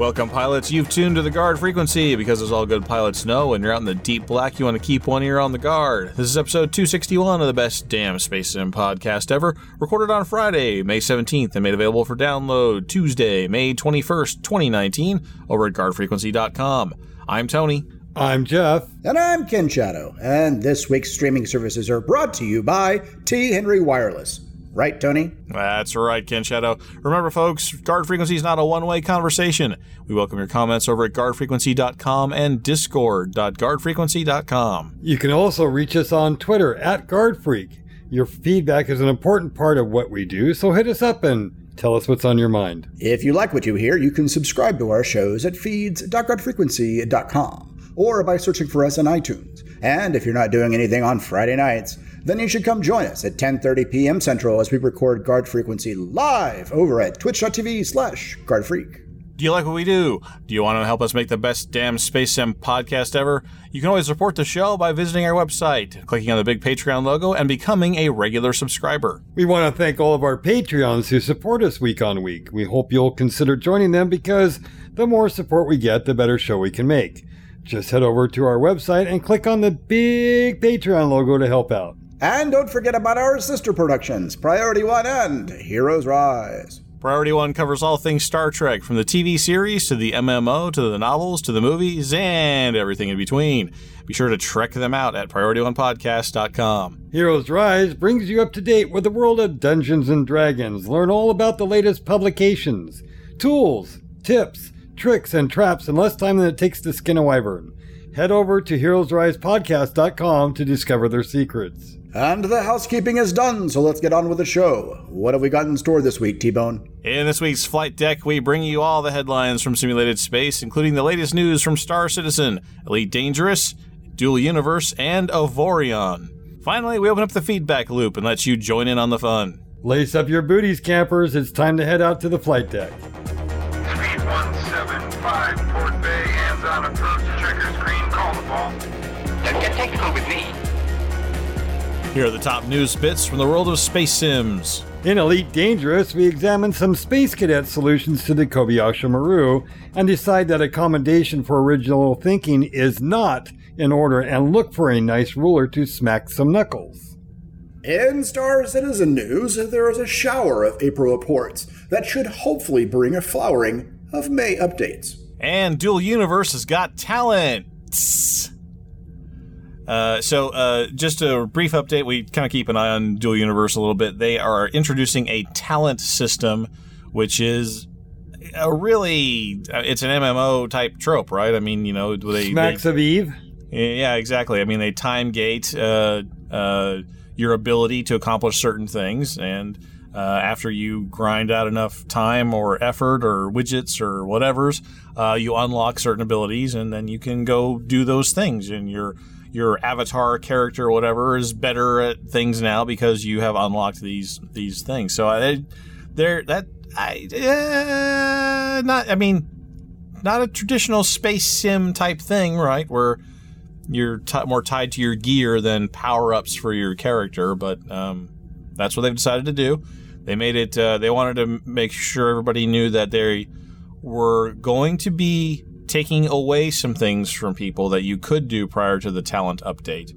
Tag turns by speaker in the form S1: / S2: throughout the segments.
S1: Welcome, pilots. You've tuned to the guard frequency because, as all good pilots know, when you're out in the deep black, you want to keep one ear on the guard. This is episode 261 of the best damn Space Sim podcast ever, recorded on Friday, May 17th, and made available for download Tuesday, May 21st, 2019, over at guardfrequency.com. I'm Tony.
S2: I'm Jeff.
S3: And I'm Ken Shadow, and this week's streaming services are brought to you by T. Henry Wireless. Right, Tony?
S1: That's right, Ken Shadow. Remember, folks, Guard Frequency is not a one way conversation. We welcome your comments over at guardfrequency.com and discord.guardfrequency.com.
S2: You can also reach us on Twitter at GuardFreak. Your feedback is an important part of what we do, so hit us up and tell us what's on your mind.
S3: If you like what you hear, you can subscribe to our shows at feeds.guardfrequency.com or by searching for us on iTunes. And if you're not doing anything on Friday nights, then you should come join us at 10:30 p.m. Central as we record Guard Frequency live over at twitch.tv slash guardfreak.
S1: Do you like what we do? Do you want to help us make the best damn Space Sim podcast ever? You can always support the show by visiting our website, clicking on the big Patreon logo, and becoming a regular subscriber.
S2: We want to thank all of our Patreons who support us week on week. We hope you'll consider joining them because the more support we get, the better show we can make. Just head over to our website and click on the big Patreon logo to help out.
S3: And don't forget about our sister productions, Priority One and Heroes Rise.
S1: Priority One covers all things Star Trek, from the TV series to the MMO to the novels to the movies and everything in between. Be sure to check them out at PriorityOnePodcast.com.
S2: Heroes Rise brings you up to date with the world of Dungeons and Dragons. Learn all about the latest publications, tools, tips, tricks, and traps in less time than it takes to skin a wyvern. Head over to HeroesRisePodcast.com to discover their secrets.
S3: And the housekeeping is done, so let's get on with the show. What have we got in store this week, T Bone?
S1: In this week's Flight Deck, we bring you all the headlines from simulated space, including the latest news from Star Citizen, Elite Dangerous, Dual Universe, and Avorion. Finally, we open up the feedback loop and let you join in on the fun.
S2: Lace up your booties, campers. It's time to head out to the flight deck.
S4: 3175 Port Bay, hands on approach, trigger screen, call the ball.
S5: Don't get technical with me.
S1: Here are the top news bits from the world of space sims.
S2: In Elite Dangerous, we examine some Space Cadet solutions to the Kobayashi Maru and decide that accommodation for original thinking is not in order and look for a nice ruler to smack some knuckles.
S3: In Star Citizen news, there is a shower of April reports that should hopefully bring a flowering of May updates.
S1: And Dual Universe has got talent. Uh, so, uh, just a brief update. We kind of keep an eye on Dual Universe a little bit. They are introducing a talent system, which is a really it's an MMO type trope, right? I mean, you know, they
S2: Smacks
S1: they,
S2: of Eve.
S1: Yeah, exactly. I mean, they time gate uh, uh, your ability to accomplish certain things, and uh, after you grind out enough time or effort or widgets or whatever's, uh, you unlock certain abilities, and then you can go do those things. And your your avatar character or whatever is better at things now because you have unlocked these these things. So I, they're that I uh, not. I mean, not a traditional space sim type thing, right? Where you're t- more tied to your gear than power ups for your character, but um, that's what they've decided to do. They made it. Uh, they wanted to make sure everybody knew that they were going to be taking away some things from people that you could do prior to the talent update.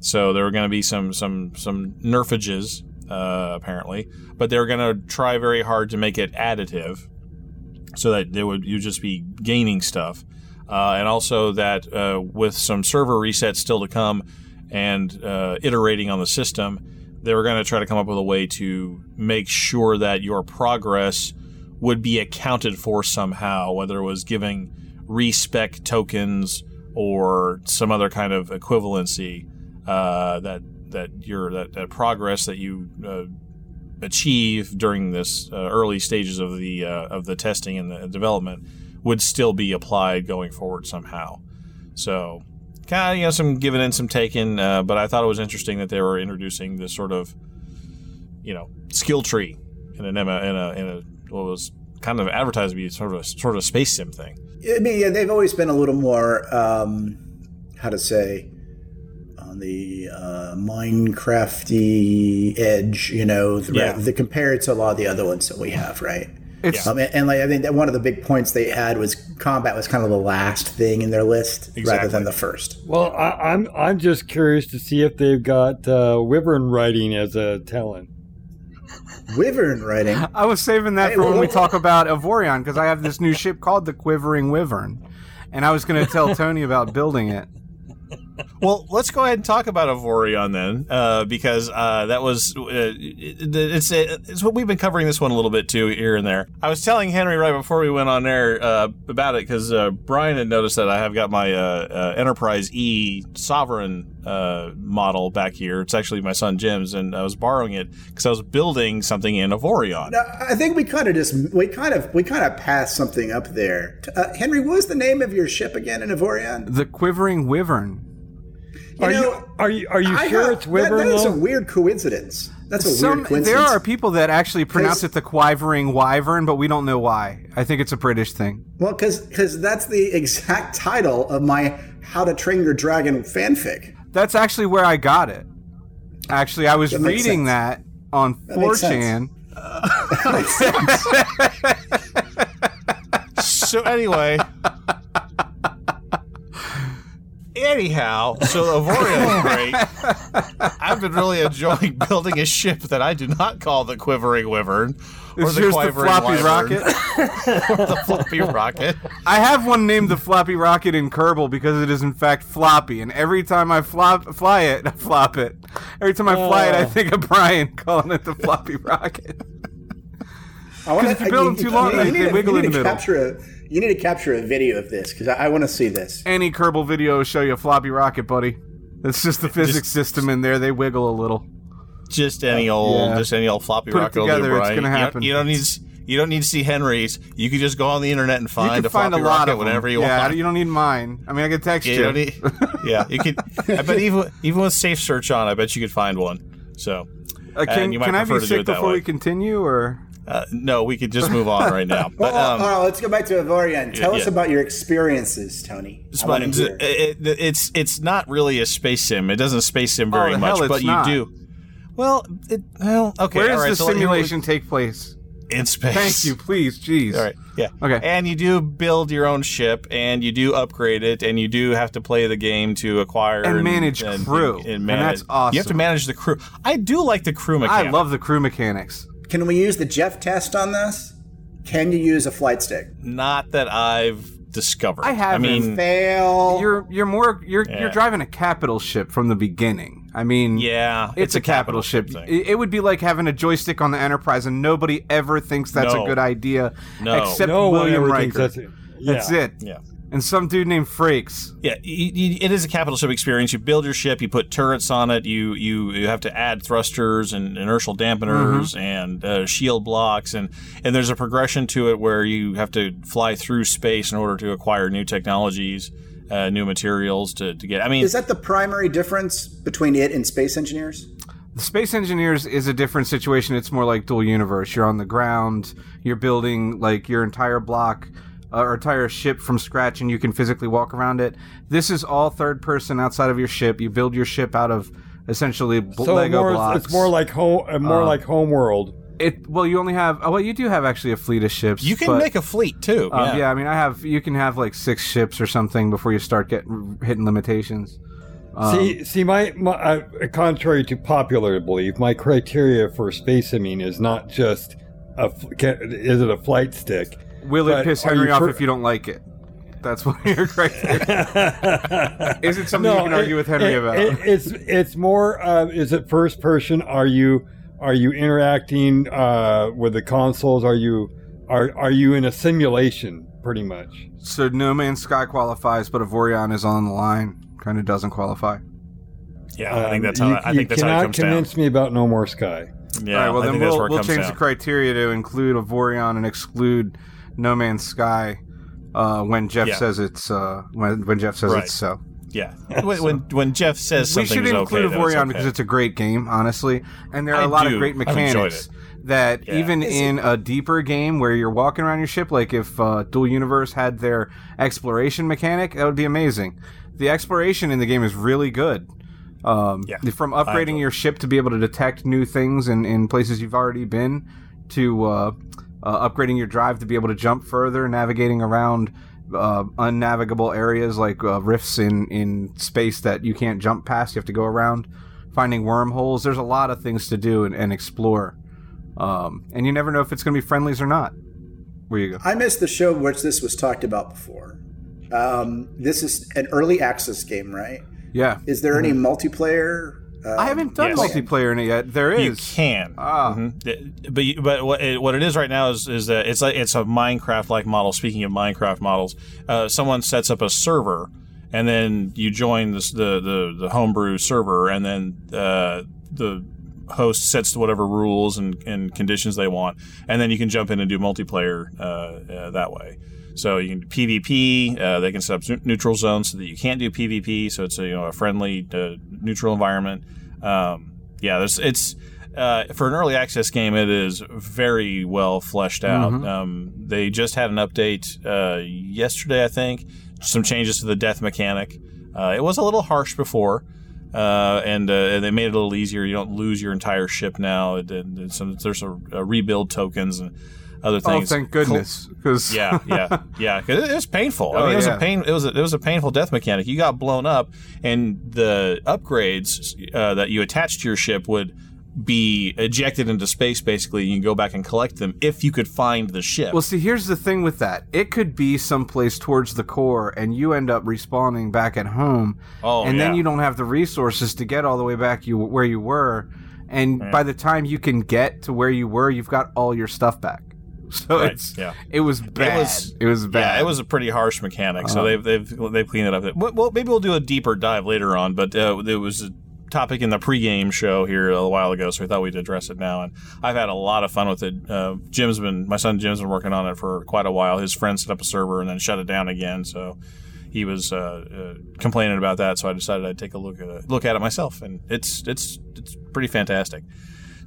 S1: So there were going to be some some some nerfages uh, apparently, but they were going to try very hard to make it additive, so that they would you just be gaining stuff, uh, and also that uh, with some server resets still to come and uh, iterating on the system, they were going to try to come up with a way to make sure that your progress would be accounted for somehow, whether it was giving respec tokens or some other kind of equivalency uh, that that your that, that progress that you uh, achieve during this uh, early stages of the uh, of the testing and the development would still be applied going forward somehow. So kind of you know some giving and some taking. Uh, but I thought it was interesting that they were introducing this sort of you know skill tree in an in a, in a what was kind of advertised to be sort of a sort of a space sim thing.
S3: I mean, yeah, they've always been a little more, um, how to say, on the uh, Minecrafty edge, you know, the,
S1: Yeah.
S3: the compared to a lot of the other ones that we have, right?
S6: It's
S3: Um, and, and, like I think that one of the big points they had was combat was kind of the last thing in their list rather than the first.
S2: Well, I, I'm I'm just curious to see if they've got uh, Wyvern writing as a talent.
S3: Wyvern writing.
S6: I was saving that
S3: Hey,
S6: for when
S3: well-
S6: we talk about Avorion because I have this new ship called the Quivering Wyvern, and I was going to tell Tony about building it.
S1: Well, let's go ahead and talk about Avorion then, uh, because uh, that was uh, it, it's it's what we've been covering this one a little bit too here and there. I was telling Henry right before we went on air uh, about it because uh, Brian had noticed that I have got my uh, uh, Enterprise E Sovereign uh, model back here. It's actually my son Jim's, and I was borrowing it because I was building something in Avorion.
S3: Now, I think we kind of just we kind of we kind of passed something up there. Uh, Henry, what was the name of your ship again in Avorion?
S6: The Quivering Wyvern.
S3: You
S2: Are
S3: know,
S2: you are you are you
S3: I
S2: sure
S3: have-
S2: it's Wyvern?
S3: That, that is a weird coincidence. That's a
S6: Some,
S3: weird coincidence.
S6: there are people that actually pronounce it the Quivering Wyvern, but we don't know why. I think it's a British thing.
S3: Well, because that's the exact title of my How to Train Your Dragon fanfic.
S6: That's actually where I got it. Actually, I was
S3: That
S6: reading
S3: sense.
S6: that on
S3: makes
S6: 4chan.
S1: so anyway. Anyhow, so Avorion is great. I've been really enjoying building a ship that I do not call the Quivering Wyvern or
S6: Is
S1: the
S6: yours the floppy
S1: Wyvern
S6: rocket?
S1: or the floppy rocket.
S6: I have one named the Floppy Rocket in Kerbal because it is in fact floppy, and every time I flop fly it, I flop it. Every time I fly it, I
S2: Oh.
S6: think of Brian calling it the Floppy Rocket.
S3: I wanna-
S6: if you build them too long,
S3: you
S6: they-
S3: need
S6: they
S3: to-
S6: wiggle
S3: you
S6: in the
S3: to
S6: middle.
S3: Capture a, you need to capture a video of this because I, I want to see this.
S6: Any Kerbal video will show you a floppy rocket, buddy. It's just the physics system in there. They wiggle a little.
S1: Just any old,
S6: Yeah.
S1: just any old floppy
S6: Put it
S1: rocket will do,
S6: together, it's gonna
S1: You don't-
S6: happen.
S1: You don't, need. s- You don't need to see Henry's. You can just go on the internet and
S6: You
S1: find
S6: can
S1: a
S6: find a
S1: floppy
S6: lot
S1: rocket
S6: of them.
S1: whenever you
S6: yeah,
S1: want.
S6: you don't need mine. I mean, I can text
S1: Yeah,
S6: you.
S1: you need- yeah, you could. I bet even even with safe search on, I bet you could find one. So
S6: Uh, can
S1: and you might
S6: can I be
S1: to
S6: sick before
S1: way.
S6: we continue, or
S1: uh, no, we could just move on right now. But
S3: Well,
S1: um,
S3: all right, let's go back to Avorion. Tell us
S1: yeah.
S3: about your experiences, Tony. I
S1: It's,
S3: wanna
S1: fine.
S3: hear.
S1: It- it- it's it's not really a space sim. It doesn't space sim very
S6: the
S1: much,
S6: hell it's
S1: but you do. Well, it, well, okay.
S6: where does
S1: right,
S6: the
S1: so let- here
S6: simulation take place?
S1: in space?
S6: Thank you, please, jeez.
S1: All right. Yeah.
S6: Okay.
S1: And you do build your own ship, and you do upgrade it, and you do have to play the game to acquire
S6: And manage crew. And that's awesome.
S1: You have to manage the crew. I do like the crew
S6: mechanics.
S1: I
S6: love the crew mechanics.
S3: Can we use the Jeff test on this? Can you use a flight stick?
S1: Not that I've discovered.
S6: I
S1: I
S6: haven't.
S1: mean,
S3: Fail.
S6: You're you're more you're
S1: Yeah.
S6: you're driving a capital ship from the beginning. I mean,
S1: yeah,
S6: it's, a capital, ship.
S1: thing.
S6: It, it would be like having a joystick on the Enterprise, and nobody ever thinks that's
S1: No.
S6: a good idea,
S1: No.
S6: except
S2: no one
S6: William
S2: ever
S6: Riker.
S2: that's it. Yeah.
S6: That's it.
S1: Yeah.
S6: And some dude named Frakes.
S1: Yeah, y y it is a capital ship experience. You build your ship, you put turrets on it, you you, you have to add thrusters and inertial dampeners
S6: Mm-hmm.
S1: and uh, shield blocks, and and there's a progression to it where you have to fly through space in order to acquire new technologies, uh, new materials to, to get. I mean,
S3: Is that the primary difference between it and Space Engineers?
S6: The Space Engineers is a different situation. It's more like dual universe. You're on the ground. You're building like your entire block uh, or entire ship from scratch, and you can physically walk around it. This is all third person outside of your ship. You build your ship out of essentially bl-
S2: So
S6: Lego
S2: more,
S6: blocks.
S2: it's more like home, uh, more
S6: Uh,
S2: like Homeworld.
S6: it. Well, you only have. Oh, well, you do have actually a fleet of ships.
S1: you can
S6: but,
S1: make a fleet too.
S6: um,
S1: yeah.
S6: yeah. I mean, I have. You can have like six ships or something before you start getting hitting limitations. Um,
S2: see, see, my, my uh, contrary to popular belief, my criteria for space simming is not just a is it a flight stick?
S6: Will it piss Henry off
S2: fir-
S6: if you don't like it? That's what you're criteria. Is it something you can argue with Henry
S2: it-
S6: about?
S2: it- it's it's more. Uh, is it first person? Are you are you interacting uh, with the consoles? Are you are are you in a simulation? Pretty much.
S6: So No Man's Sky qualifies, but Avorion is on the line. Kind of doesn't qualify.
S1: yeah. I think
S2: Um,
S1: that's how.
S2: you,
S1: I think
S2: you
S1: that's how it
S2: cannot
S1: comes
S2: convince me about No More Sky.
S1: Yeah,
S6: All right. Well,
S1: I
S6: then we'll, we'll change
S1: down.
S6: the criteria to include Avorion and exclude No Man's Sky uh, when Jeff
S1: Yeah.
S6: says it's uh, when when Jeff says
S1: Right.
S6: it's so.
S1: Yeah. When, when when Jeff says
S6: we should
S1: is
S6: include
S1: okay, then
S6: Avorion
S1: it's okay.
S6: because it's a great game, honestly, and there are
S1: I
S6: a lot
S1: do.
S6: of great mechanics that
S1: Yeah.
S6: even
S1: Is
S6: in a deeper game where you're walking around your ship, like if uh, Dual Universe had their exploration mechanic, that would be amazing. The exploration in the game is really good. Um,
S1: Yeah.
S6: From upgrading your ship to be able to detect new things in, in places you've already been, to uh, uh, upgrading your drive to be able to jump further, navigating around uh, unnavigable areas like uh, rifts in, in space that you can't jump past, you have to go around, finding wormholes. There's a lot of things to do and, and explore. Um, and you never know if it's going to be friendlies or not. Where you go?
S3: I missed the show which this was talked about before. Um, this is an early access game, right?
S6: Yeah.
S3: Is there any multiplayer? Um,
S6: I haven't done
S1: yes.
S6: multiplayer in it yet. There is You
S1: can.
S6: Ah.
S1: Mhm. But you- but what it, what it is right now is is that it's like it's a Minecraft like model. Speaking of Minecraft models, uh, someone sets up a server, and then you join this, the the the homebrew server, and then uh, the host sets whatever rules and, and conditions they want, and then you can jump in and do multiplayer uh, uh, that way. So you can do PvP. Uh, they can set up neutral zones so that you can't do PvP. So it's a you know a friendly uh, neutral environment. Um, yeah, there's it's uh, for an early access game. It is very well fleshed out. Um, they just had an update uh, yesterday, I think. Some changes to the death mechanic. Uh, it was a little harsh before. Uh, and, uh, they made it a little easier. You don't lose your entire ship now. It, it, there's a, a rebuild tokens and other things.
S6: Oh, thank goodness. Because
S1: Yeah, yeah, yeah. 'Cause it, it was painful. I
S6: Oh,
S1: mean, it was
S6: yeah.
S1: a pain. It was a, it was a painful death mechanic. You got blown up, and the upgrades uh, that you attached to your ship would be ejected into space. Basically, you can go back and collect them if you could find the ship.
S6: Well, see, here's the thing with that. It could be someplace towards the core, and you end up respawning back at home,
S1: Oh,
S6: and then you don't have the resources to get all the way back you where you were, and by the time you can get to where you were, you've got all your stuff back. So
S1: Right,
S6: it's
S1: yeah.
S6: it was bad. It was,
S1: was-
S6: bad.
S1: Yeah, it was a pretty harsh mechanic. So
S6: Uh-huh.
S1: they've they've they've cleaned it up. Well, well, maybe we'll do a deeper dive later on. But uh, there was a topic in the pregame show here a while ago, so we thought we'd address it now. And I've had a lot of fun with it. Uh, Jim's been my son Jim's been working on it for quite a while. His friend set up a server and then shut it down again. So he was uh, uh, complaining about that. So I decided I'd take a look at it, look at it myself, and it's it's it's pretty fantastic.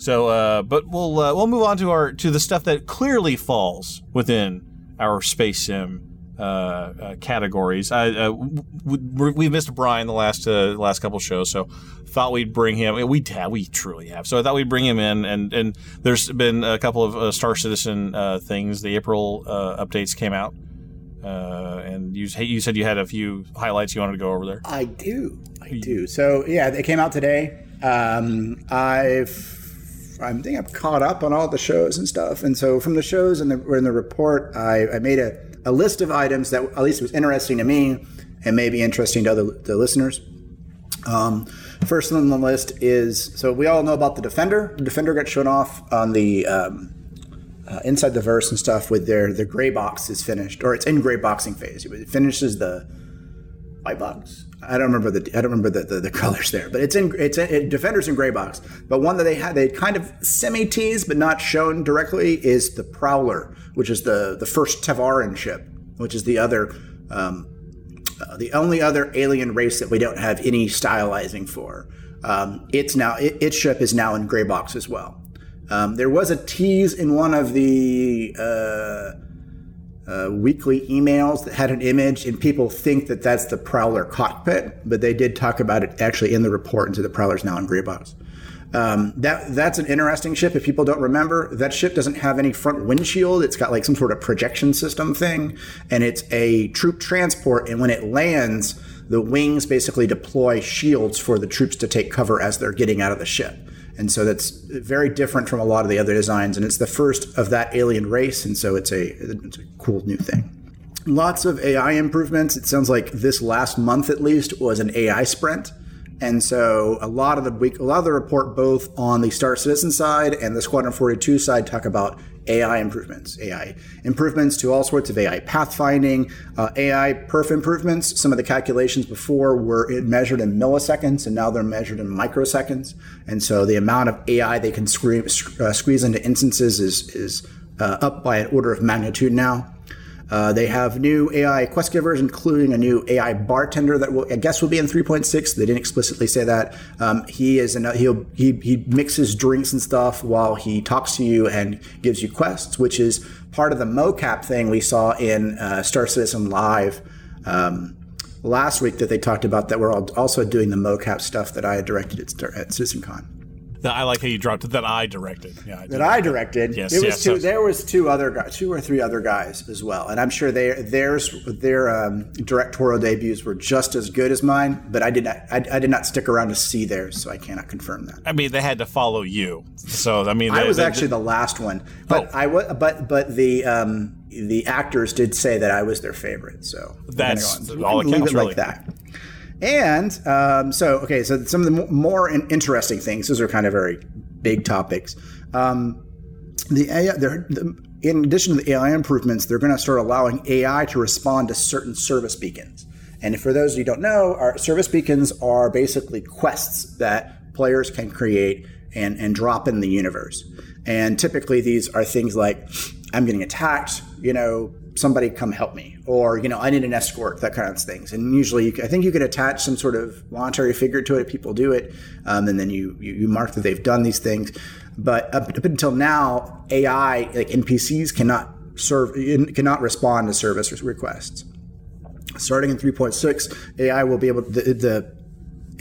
S1: So, uh, but we'll uh, we'll move on to our to the stuff that clearly falls within our space sim uh, uh, categories. I, uh, w- w- we've missed Brian the last uh, last couple shows, so thought we'd bring him. We have, we truly have. So I thought we'd bring him in, and and there's been a couple of uh, Star Citizen uh, things. The April uh, updates came out, uh, and you you said you had a few highlights you wanted to go over there.
S3: I do. I do. So yeah, they came out today. Um, I've I think I've caught up on all the shows and stuff. And so from the shows and the in the report, I, I made a, a list of items that at least was interesting to me and maybe interesting to other the listeners. Um, first on the list is so we all know about the Defender. The Defender got shown off on the um, uh, inside the verse and stuff with their the gray box is finished or it's in gray boxing phase. It finishes the white box. I don't remember the I don't remember the, the, the colors there, but it's in it's in, it, Defenders in gray box. But one that they had they kind of semi teased but not shown directly is the Prowler, which is the the first Tevarin ship, which is the other um, uh, the only other alien race that we don't have any stylizing for. Um, it's now it, its ship is now in gray box as well. Um, there was a tease in one of the uh, uh, weekly emails that had an image, and people think that that's the Prowler cockpit, but they did talk about it actually in the report, and so the Prowler's now in gray box. Um, that that's an interesting ship. If people don't remember, that ship doesn't have any front windshield. It's got like some sort of projection system thing, and it's a troop transport. And when it lands, the wings basically deploy shields for the troops to take cover as they're getting out of the ship. And so that's very different from a lot of the other designs. And it's the first of that alien race, and so it's a it's a cool new thing. Lots of AI improvements. It sounds like this last month at least was an AI sprint. And so a lot of the week, a lot of the report, both on the Star Citizen side and the Squadron 42 side, talk about AI improvements, AI improvements to all sorts of AI pathfinding, uh, AI perf improvements. Some of the calculations before were measured in milliseconds, and now they're measured in microseconds. And so the amount of AI they can scree- uh, squeeze into instances is is uh, up by an order of magnitude now. Uh, they have new AI quest givers, including a new AI bartender that will, I guess will be in 3.6. They didn't explicitly say that. Um, he is an, he'll, he he mixes drinks and stuff while he talks to you and gives you quests, which is part of the mocap thing we saw in uh, Star Citizen Live. Um, last week that they talked about that we're also doing the mocap stuff that I directed at, Star- at CitizenCon.
S1: That- I like how you dropped it. That I directed. Yeah, I.
S3: That I directed.
S1: Yes,
S3: there was
S1: yes,
S3: two.
S1: yes.
S3: There was two other guys, two or three other guys as well, and I'm sure they, theirs their um, directorial debuts were just as good as mine. But I did not. I, I did not stick around to see theirs, so I cannot confirm that.
S1: I mean, they had to follow you. So I mean,
S3: I was
S1: they-
S3: actually the last one, but
S1: Oh.
S3: I was. But but the um, the actors did say that I was their favorite. So
S1: That's
S3: go
S1: all that counts,
S3: leave it
S1: really.
S3: like that. And um, so, okay, so some of the more interesting things. Those are kind of very big topics. Um, the AI, the, in addition to the AI improvements, they're going to start allowing AI to respond to certain service beacons. And for those of you who don't know, our service beacons are basically quests that players can create and, and drop in the universe. And typically, these are things like, I'm getting attacked, you know, somebody come help me, or, you know, I need an escort, that kind of things. And usually, you, I think you could attach some sort of monetary figure to it. if People do it. Um, and then you, you, you mark that they've done these things. But up, up until now, AI, like NPCs, cannot serve, cannot respond to service requests starting in 3.6 ai will be able the, the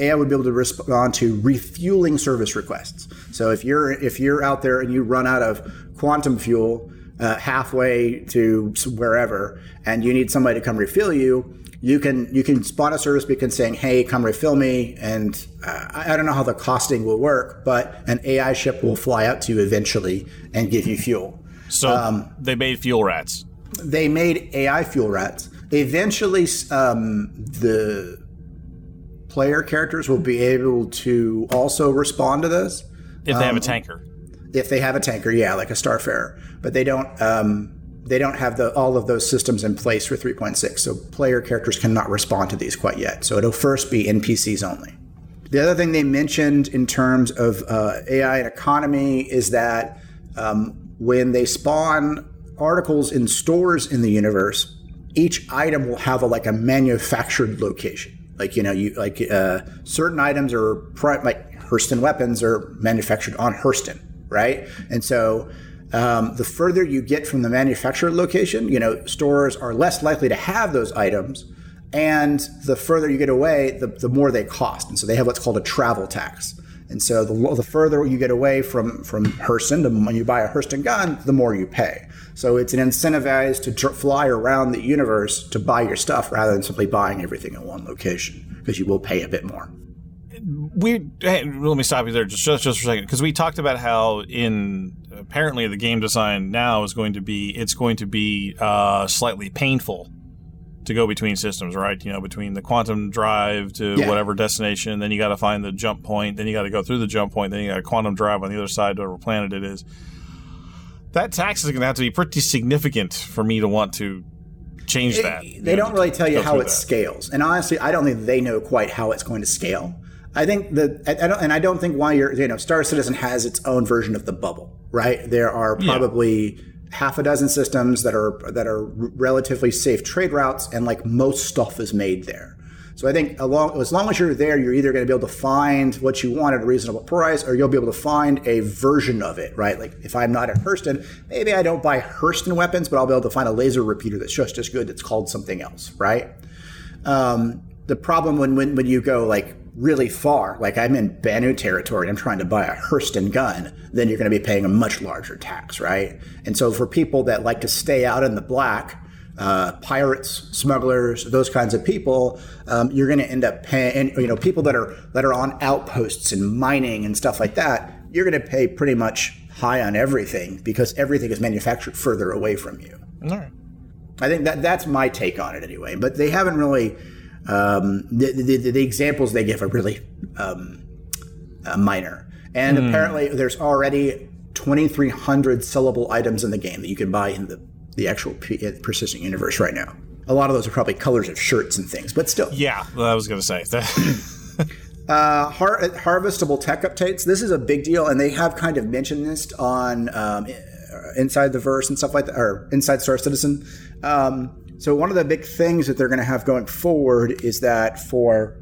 S3: AI would be able to respond to refueling service requests. So if you're if you're out there and you run out of quantum fuel uh, halfway to wherever, and you need somebody to come refill you, you can you can spawn a service beacon saying, "Hey, come refill me." And uh, I don't know how the costing will work, but an AI ship will fly out to you eventually and give you fuel
S1: So
S3: um,
S1: they made fuel rats.
S3: they made AI fuel rats. Eventually, um, the player characters will be able to also respond to this
S1: If they have
S3: um,
S1: a tanker.
S3: If they have a tanker, yeah, like a Starfarer. But they don't. Um, they don't have the, all of those systems in place for 3.6, so player characters cannot respond to these quite yet. So it'll first be NPCs only. The other thing they mentioned in terms of uh, AI and economy is that um, when they spawn articles in stores in the universe, each item will have a like a manufactured location. Like you know, you like uh, certain items are pri- like Hurston weapons are manufactured on Hurston, right? And so um, the further you get from the manufacturer location, you know, stores are less likely to have those items. And the further you get away, the, the more they cost. And so they have what's called a travel tax. And so the, the further you get away from, from Hurston, the, when you buy a Hurston gun, the more you pay. So it's an incentivized to dr- fly around the universe to buy your stuff rather than simply buying everything in one location because you will pay a bit more.
S1: We hey, let me stop you there just just, just for a second because we talked about how in apparently the game design now is going to be it's going to be uh, slightly painful to go between systems right you know between the quantum drive to
S3: Yeah.
S1: whatever destination then you got to find the jump point then you got to go through the jump point then you got a quantum drive on the other side to whatever planet it is that tax is going to have to be pretty significant for me to want to change that you
S3: They don't really tell you how it
S1: that.
S3: scales, and honestly, I don't think they know quite how it's going to scale. I think that, I I don't, and I don't think why you're, you know, Star Citizen has its own version of the bubble, right? There are
S1: Yeah.
S3: probably half a dozen systems that are that are relatively safe trade routes, and like most stuff is made there. So I think along, as long as you're there, you're either going to be able to find what you want at a reasonable price, or you'll be able to find a version of it, right? Like if I'm not at Hurston, maybe I don't buy Hurston weapons, but I'll be able to find a laser repeater that's just as good that's called something else, right? Um, the problem when, when when you go like really far, like I'm in Banu territory, and I'm trying to buy a Hurston gun, then you're going to be paying a much larger tax, right? And so for people that like to stay out in the black, uh, pirates, smugglers, those kinds of people, um, you're going to end up paying. And, you know, people that are that are on outposts and mining and stuff like that, you're going to pay pretty much high on everything because everything is manufactured further away from you.
S1: All right.
S3: I think that that's my take on it anyway. But they haven't really. Um, the, the, the, examples they give are really um, uh, minor, and apparently there's already 2,300 sellable items in the game that you can buy in the the actual P- uh, persistent universe right now. A lot of those are probably colors of shirts and things, but still.
S1: yeah i was going to say
S3: Uh, har- harvestable tech updates. This is a big deal, and they have kind of mentioned this on um, inside the verse and stuff like that, or inside Star Citizen. Um, so one of the big things that they're going to have going forward is that for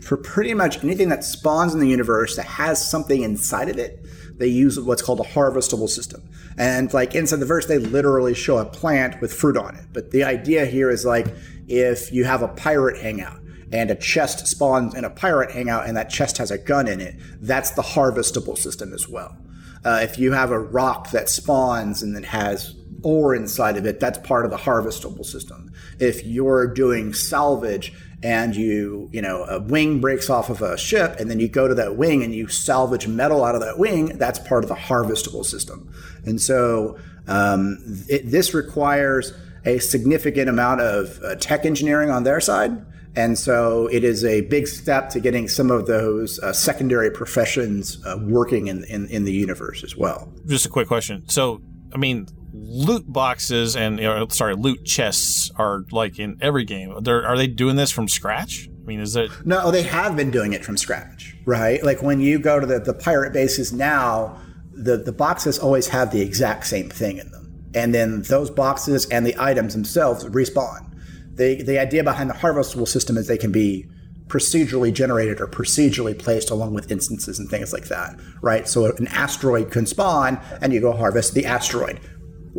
S3: for pretty much anything that spawns in the universe that has something inside of it, they use what's called a harvestable system. And like inside the verse, they literally show a plant with fruit on it. But the idea here is like if you have a pirate hangout and a chest spawns in a pirate hangout and that chest has a gun in it, that's the harvestable system as well. Uh, if you have a rock that spawns and then has ore inside of it, that's part of the harvestable system. If you're doing salvage and you, you know, a wing breaks off of a ship and then you go to that wing and you salvage metal out of that wing, that's part of the harvestable system. And so um, it, this requires a significant amount of uh, tech engineering on their side. And so it is a big step to getting some of those uh, secondary professions uh, working in, in, in the universe as well.
S1: Just a quick question. So, I mean, loot boxes and sorry, loot chests are like in every game. They're, are they doing this from scratch? I mean, is it?
S3: No, they have been doing it from scratch, right? Like when you go to the, the pirate bases now, the, the boxes always have the exact same thing in them. And then those boxes and the items themselves respawn. The, the idea behind the harvestable system is they can be procedurally generated or procedurally placed along with instances and things like that, right? So an asteroid can spawn and you go harvest the asteroid.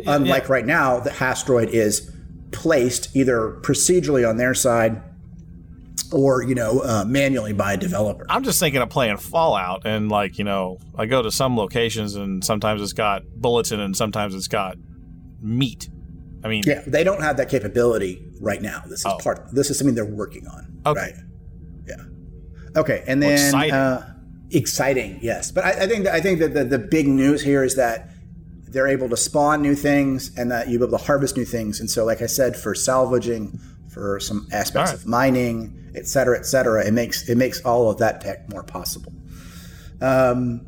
S3: Unlike right now, the asteroid is placed either procedurally on their side or you know uh, manually by a developer.
S1: I'm just thinking of playing Fallout, and like you know, I go to some locations, and sometimes it's got bulletin, and sometimes it's got meat. I mean,
S3: yeah, they don't have that capability right now. This is
S1: Oh.
S3: part. This is something they're working on.
S1: Okay.
S3: Right. Yeah. Okay, and
S1: Well,
S3: then
S1: exciting.
S3: Uh, exciting, yes. But I, I think that, I think that the, the big news here is that they're able to spawn new things and that you'll be able to harvest new things. And so, like I said, for salvaging, for some aspects
S1: right.
S3: of mining, et cetera, et cetera, it makes it makes all of that tech more possible. Um,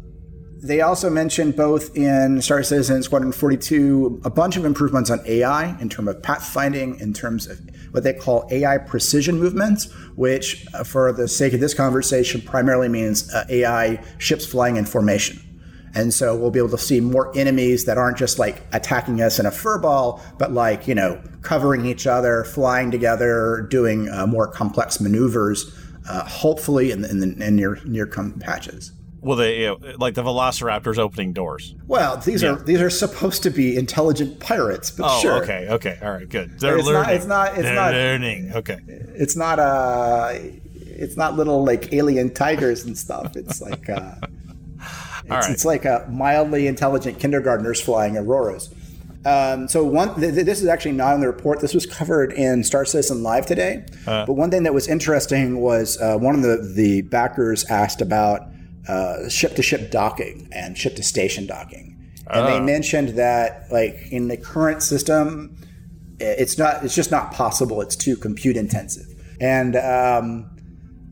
S3: they also mentioned both in Star Citizen Squadron 42 a bunch of improvements on AI in terms of pathfinding, in terms of what they call AI precision movements, which, uh, for the sake of this conversation, primarily means uh, AI ships flying in formation. And so we'll be able to see more enemies that aren't just like attacking us in a furball, but like, you know, covering each other, flying together, doing uh, more complex maneuvers, uh, hopefully in, the- in the in near, near come patches.
S1: well, they you know, like the Velociraptors opening doors.
S3: Well, these are these are supposed to be intelligent pirates, but
S1: Oh,
S3: sure,
S1: okay, okay, all right, good. They're
S3: It's not-
S1: learning.
S3: it's not- it's
S1: They're
S3: not-
S1: learning. Okay.
S3: it's not uh it's not little like alien tigers and stuff. It's like uh, it's,
S1: right.
S3: it's like a mildly intelligent kindergartners flying auroras. Um, so one, th- th- this is actually not in the report. This was covered in Star Citizen Live today. but one thing that was interesting was uh, one of the the backers asked about uh, ship to ship docking and ship to station docking, and they mentioned that like in the current system, it's not it's just not possible it's too compute intensive and um,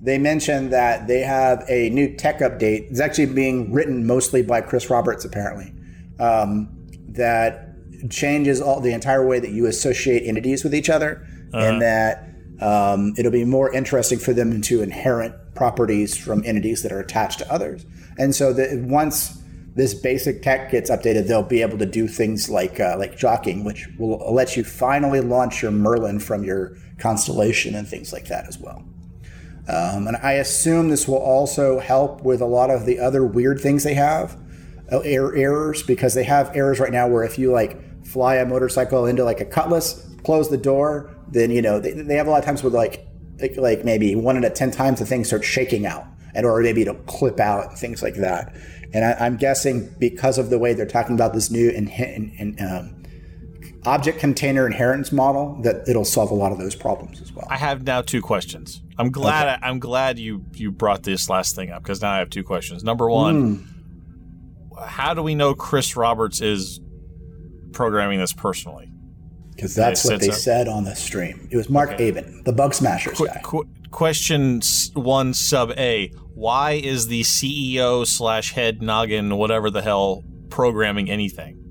S3: they mentioned that they have a new tech update. It's actually being written mostly by chris roberts apparently um, that changes all the entire way that you associate entities with each other and that um, it'll be more interesting for them to inherit properties from entities that are attached to others. And so that once this basic tech gets updated, they'll be able to do things like uh, like jockeying, which will let you finally launch your Merlin from your constellation and things like that as well. Um, and I assume this will also help with a lot of the other weird things they have, error errors, because they have errors right now where if you like fly a motorcycle into like a cutlass, close the door, then you know they, they have a lot of times with like like, maybe one out of ten times the thing starts shaking out, and or maybe it'll clip out and things like that. And I, I'm guessing because of the way they're talking about this new and, in, in, um, object container inheritance model, that it'll solve a lot of those problems as well.
S1: I have now two questions. I'm glad. I'm glad you you brought this last thing up because now I have two questions. Number one,
S3: Hmm.
S1: how do we know Chris Roberts is programming this personally?
S3: Because that's
S1: They
S3: what they said on the stream. It was Mark Abent, the Bug Smashers
S1: Qu-
S3: guy.
S1: qu- question one sub A: Why is the CEO slash head noggin whatever the hell programming anything?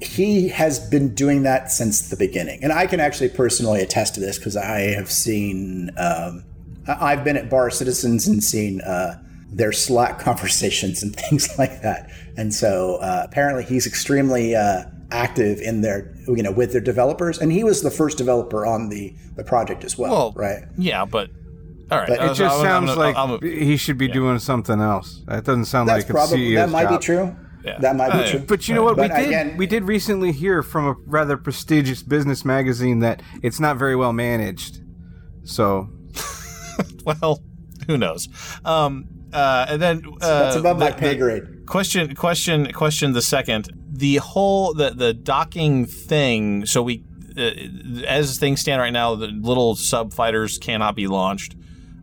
S3: He has been doing that since the beginning. And I can actually personally attest to this because I have seen, um, I- I've been at Bar Citizens and seen uh, their Slack conversations and things like that. And so uh, apparently he's extremely uh, active in their you know with their developers, and he was the first developer on the the project as well,
S1: Well,
S3: right?
S1: Yeah, but all right.
S3: But
S6: It just
S1: I'm-
S6: sounds
S1: I'm-
S6: like
S1: I'm-
S6: he should be doing something else. That doesn't sound
S3: That's
S6: like a
S3: probably
S6: CEO's
S3: that might
S6: job.
S3: be true.
S1: Yeah.
S3: That might be
S1: Uh,
S3: true.
S6: But you know what?
S3: But
S6: we did
S3: again-
S6: we did recently hear from a rather prestigious business magazine that it's not very well managed. So
S1: well, who knows? Um, uh, and then uh,
S3: That's above my
S1: the-
S3: pay
S1: the
S3: grade.
S1: Question, question, question. The second, the whole the the docking thing. So we, uh, as things stand right now, the little sub fighters cannot be launched.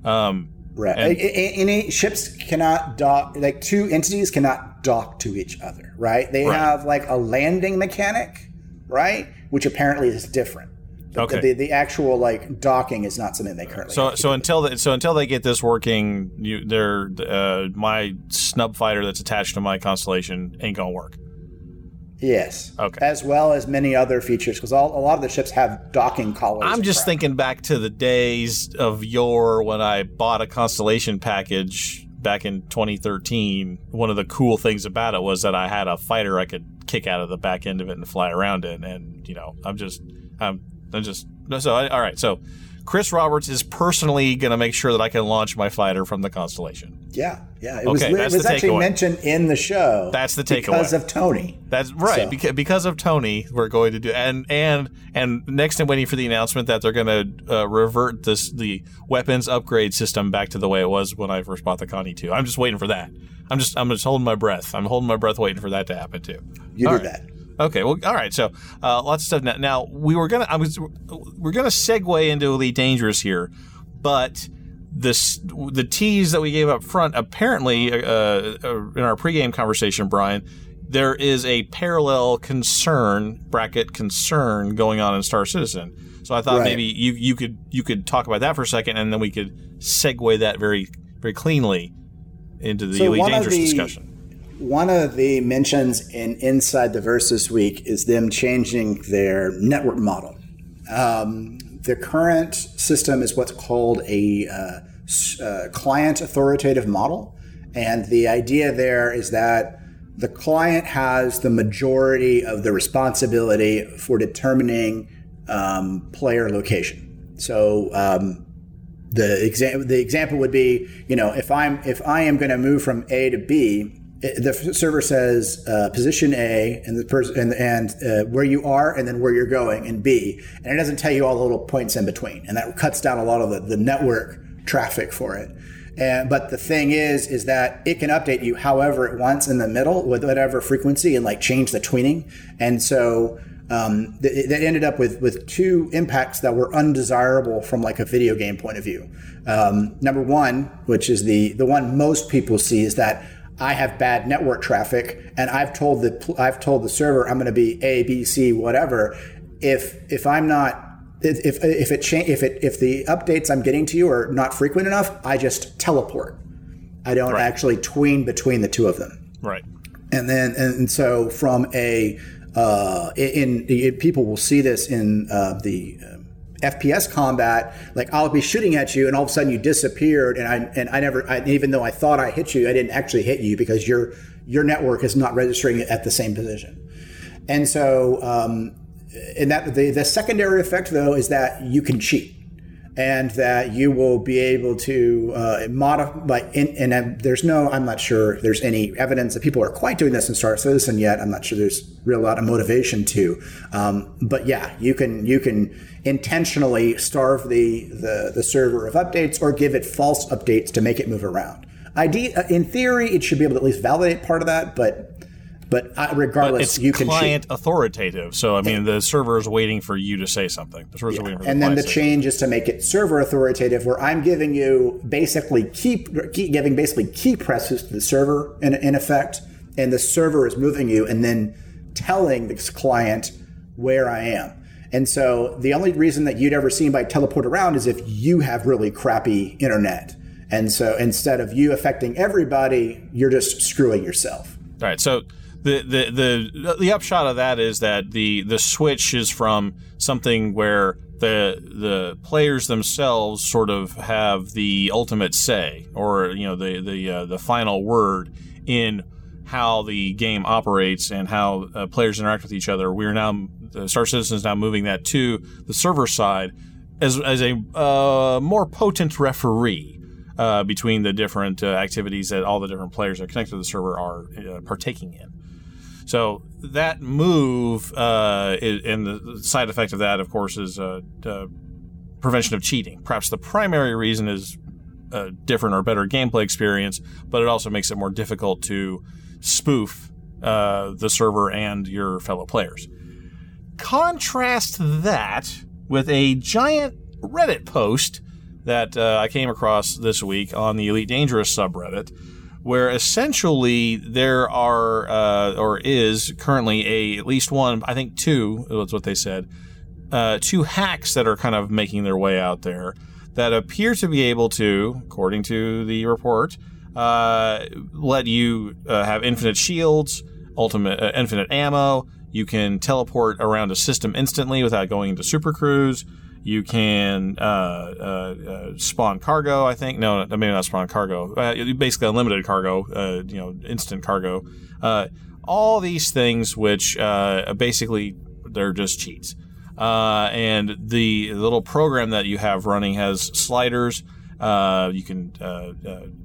S1: Um,
S3: Right.
S1: And-
S3: Any ships cannot dock, like two entities cannot dock to each other, right? They
S1: Right.
S3: have like a landing mechanic, right? Which apparently is different. But
S1: Okay.
S3: The, the actual like docking is not something they currently.
S1: So so until the, so until they get this working, you they're uh, my snub fighter that's attached to my constellation ain't gonna work.
S3: Yes.
S1: Okay.
S3: As well as many other features, because a lot of the ships have docking collars.
S1: I'm just thinking back to the days of yore when I bought a constellation package back in 2013. One of the cool things about it was that I had a fighter I could kick out of the back end of it and fly around in. And you know, I'm just, I'm, I'm just. So I, all right, so. Chris Roberts is personally going to make sure that I can launch my fighter from the constellation.
S3: Yeah, yeah. It was,
S1: Okay,
S3: it was actually
S1: takeaway.
S3: mentioned in the show.
S1: That's the takeaway.
S3: because of Tony.
S1: That's right.
S3: So-
S1: Because, because of Tony, we're going to do and and and next I'm waiting for the announcement that they're going to uh, revert this the weapons upgrade system back to the way it was when I first bought the Connie 2. I'm just waiting for that. I'm just I'm just holding my breath. I'm holding my breath waiting for that to happen too.
S3: You
S1: All
S3: did
S1: right.
S3: that.
S1: Okay, well, all right. So, uh, lots of stuff. Now, now we were gonna, I was, we're gonna segue into Elite Dangerous here, but this, the tease that we gave up front, apparently, uh, uh, in our pregame conversation, Brian, there is a parallel concern bracket concern going on in Star Citizen. So I thought
S3: Right.
S1: maybe you you could you could talk about that for a second, and then we could segue that very very cleanly into the
S3: So
S1: Elite Dangerous
S3: the-
S1: discussion.
S3: One of the mentions in Inside the Versus Week is them changing their network model. Um, the current system is what's called a uh, uh, client authoritative model. And the idea there is that the client has the majority of the responsibility for determining um, player location. So, um, the example the example would be you know if i'm if i am going to move from a to b the server says uh, position a and the person and, and uh, where you are and then where you're going and b. And it doesn't tell you all the little points in between. And that cuts down a lot of the, the network traffic for it. And but the thing is is that it can update you however it wants in the middle with whatever frequency and like change the tweening. And so um, th- that ended up with with two impacts that were undesirable from like a video game point of view. Um, number one, which is the the one most people see, is that I have bad network traffic, and I've told the I've told the server I'm going to be A, B, C, whatever. If if I'm not if if it cha- if it if the updates I'm getting to you are not frequent enough, I just teleport. I don't
S1: Right.
S3: actually tween between the two of them
S1: Right.
S3: and then and so from a uh, in, in people will see this in uh, the um, FPS combat. Like I'll be shooting at you, and all of a sudden you disappeared, and I and I never, I, even though I thought I hit you, I didn't actually hit you because your your network is not registering at the same position. And so, um, and that the the secondary effect though is that you can cheat and that you will be able to uh, modify. And, and there's no, I'm not sure there's any evidence that people are quite doing this in Star Citizen yet. I'm not sure there's real lot of motivation to. Um, but yeah, you can you can intentionally starve the, the the server of updates or give it false updates to make it move around. ID, uh, in theory, it should be able to at least validate part of that, but. But uh, regardless,
S1: it's
S3: you can cheat.
S1: client authoritative. So I mean, the server is waiting for you to say something. The server's waiting for
S3: and then the
S1: client to
S3: change is to make it server authoritative, where I'm giving you basically key, key giving basically key presses to the server in, in effect, and the server is moving you and then telling this client where I am. And so the only reason that you'd ever see anybody teleport around is if you have really crappy internet. And so instead of you affecting everybody, you're just screwing yourself.
S1: All right. So the, the the the upshot of that is that the the switch is from something where the the players themselves sort of have the ultimate say, or you know the the uh, the final word in how the game operates and how uh, players interact with each other. We're now uh, Star Citizen is now moving that to the server side as as a uh, more potent referee. Uh, between the different uh, activities that all the different players that are connected to the server are uh, partaking in. So that move, uh, and the side effect of that, of course, is uh, prevention of cheating. Perhaps the primary reason is a different or better gameplay experience, but it also makes it more difficult to spoof uh, the server and your fellow players. Contrast that with a giant Reddit post that uh, I came across this week on the Elite Dangerous subreddit, where essentially there are uh, or is currently a at least one, I think two, that's what they said, uh, two hacks that are kind of making their way out there that appear to be able to, according to the report, uh, let you uh, have infinite shields, ultimate uh, infinite ammo. You can teleport around a system instantly without going into super cruise. You can uh, uh, uh, spawn cargo. I think no, maybe not spawn cargo. Uh, basically, unlimited cargo. Uh, you know, instant cargo. All these things, which basically they're just cheats. and the little program that you have running has sliders. you can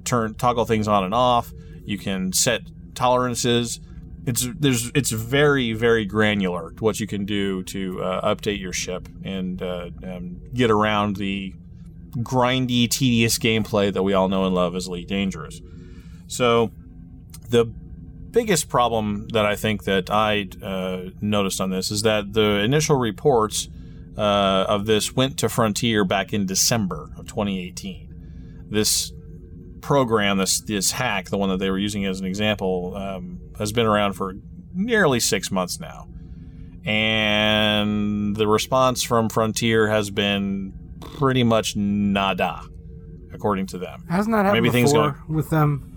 S1: turn toggle things on and off. You can set tolerances it's there's it's very very granular what you can do to uh, update your ship and uh, um, get around the grindy, tedious gameplay that we all know and love as Elite Dangerous. So the biggest problem that I think that I uh, noticed on this is that the initial reports uh, of this went to Frontier back in December of 2018. This program, this this hack, the one that they were using as an example, um, has been around for nearly six months now, and the response from Frontier has been pretty much nada, according to them.
S6: Hasn't that happened Maybe before things going, with them?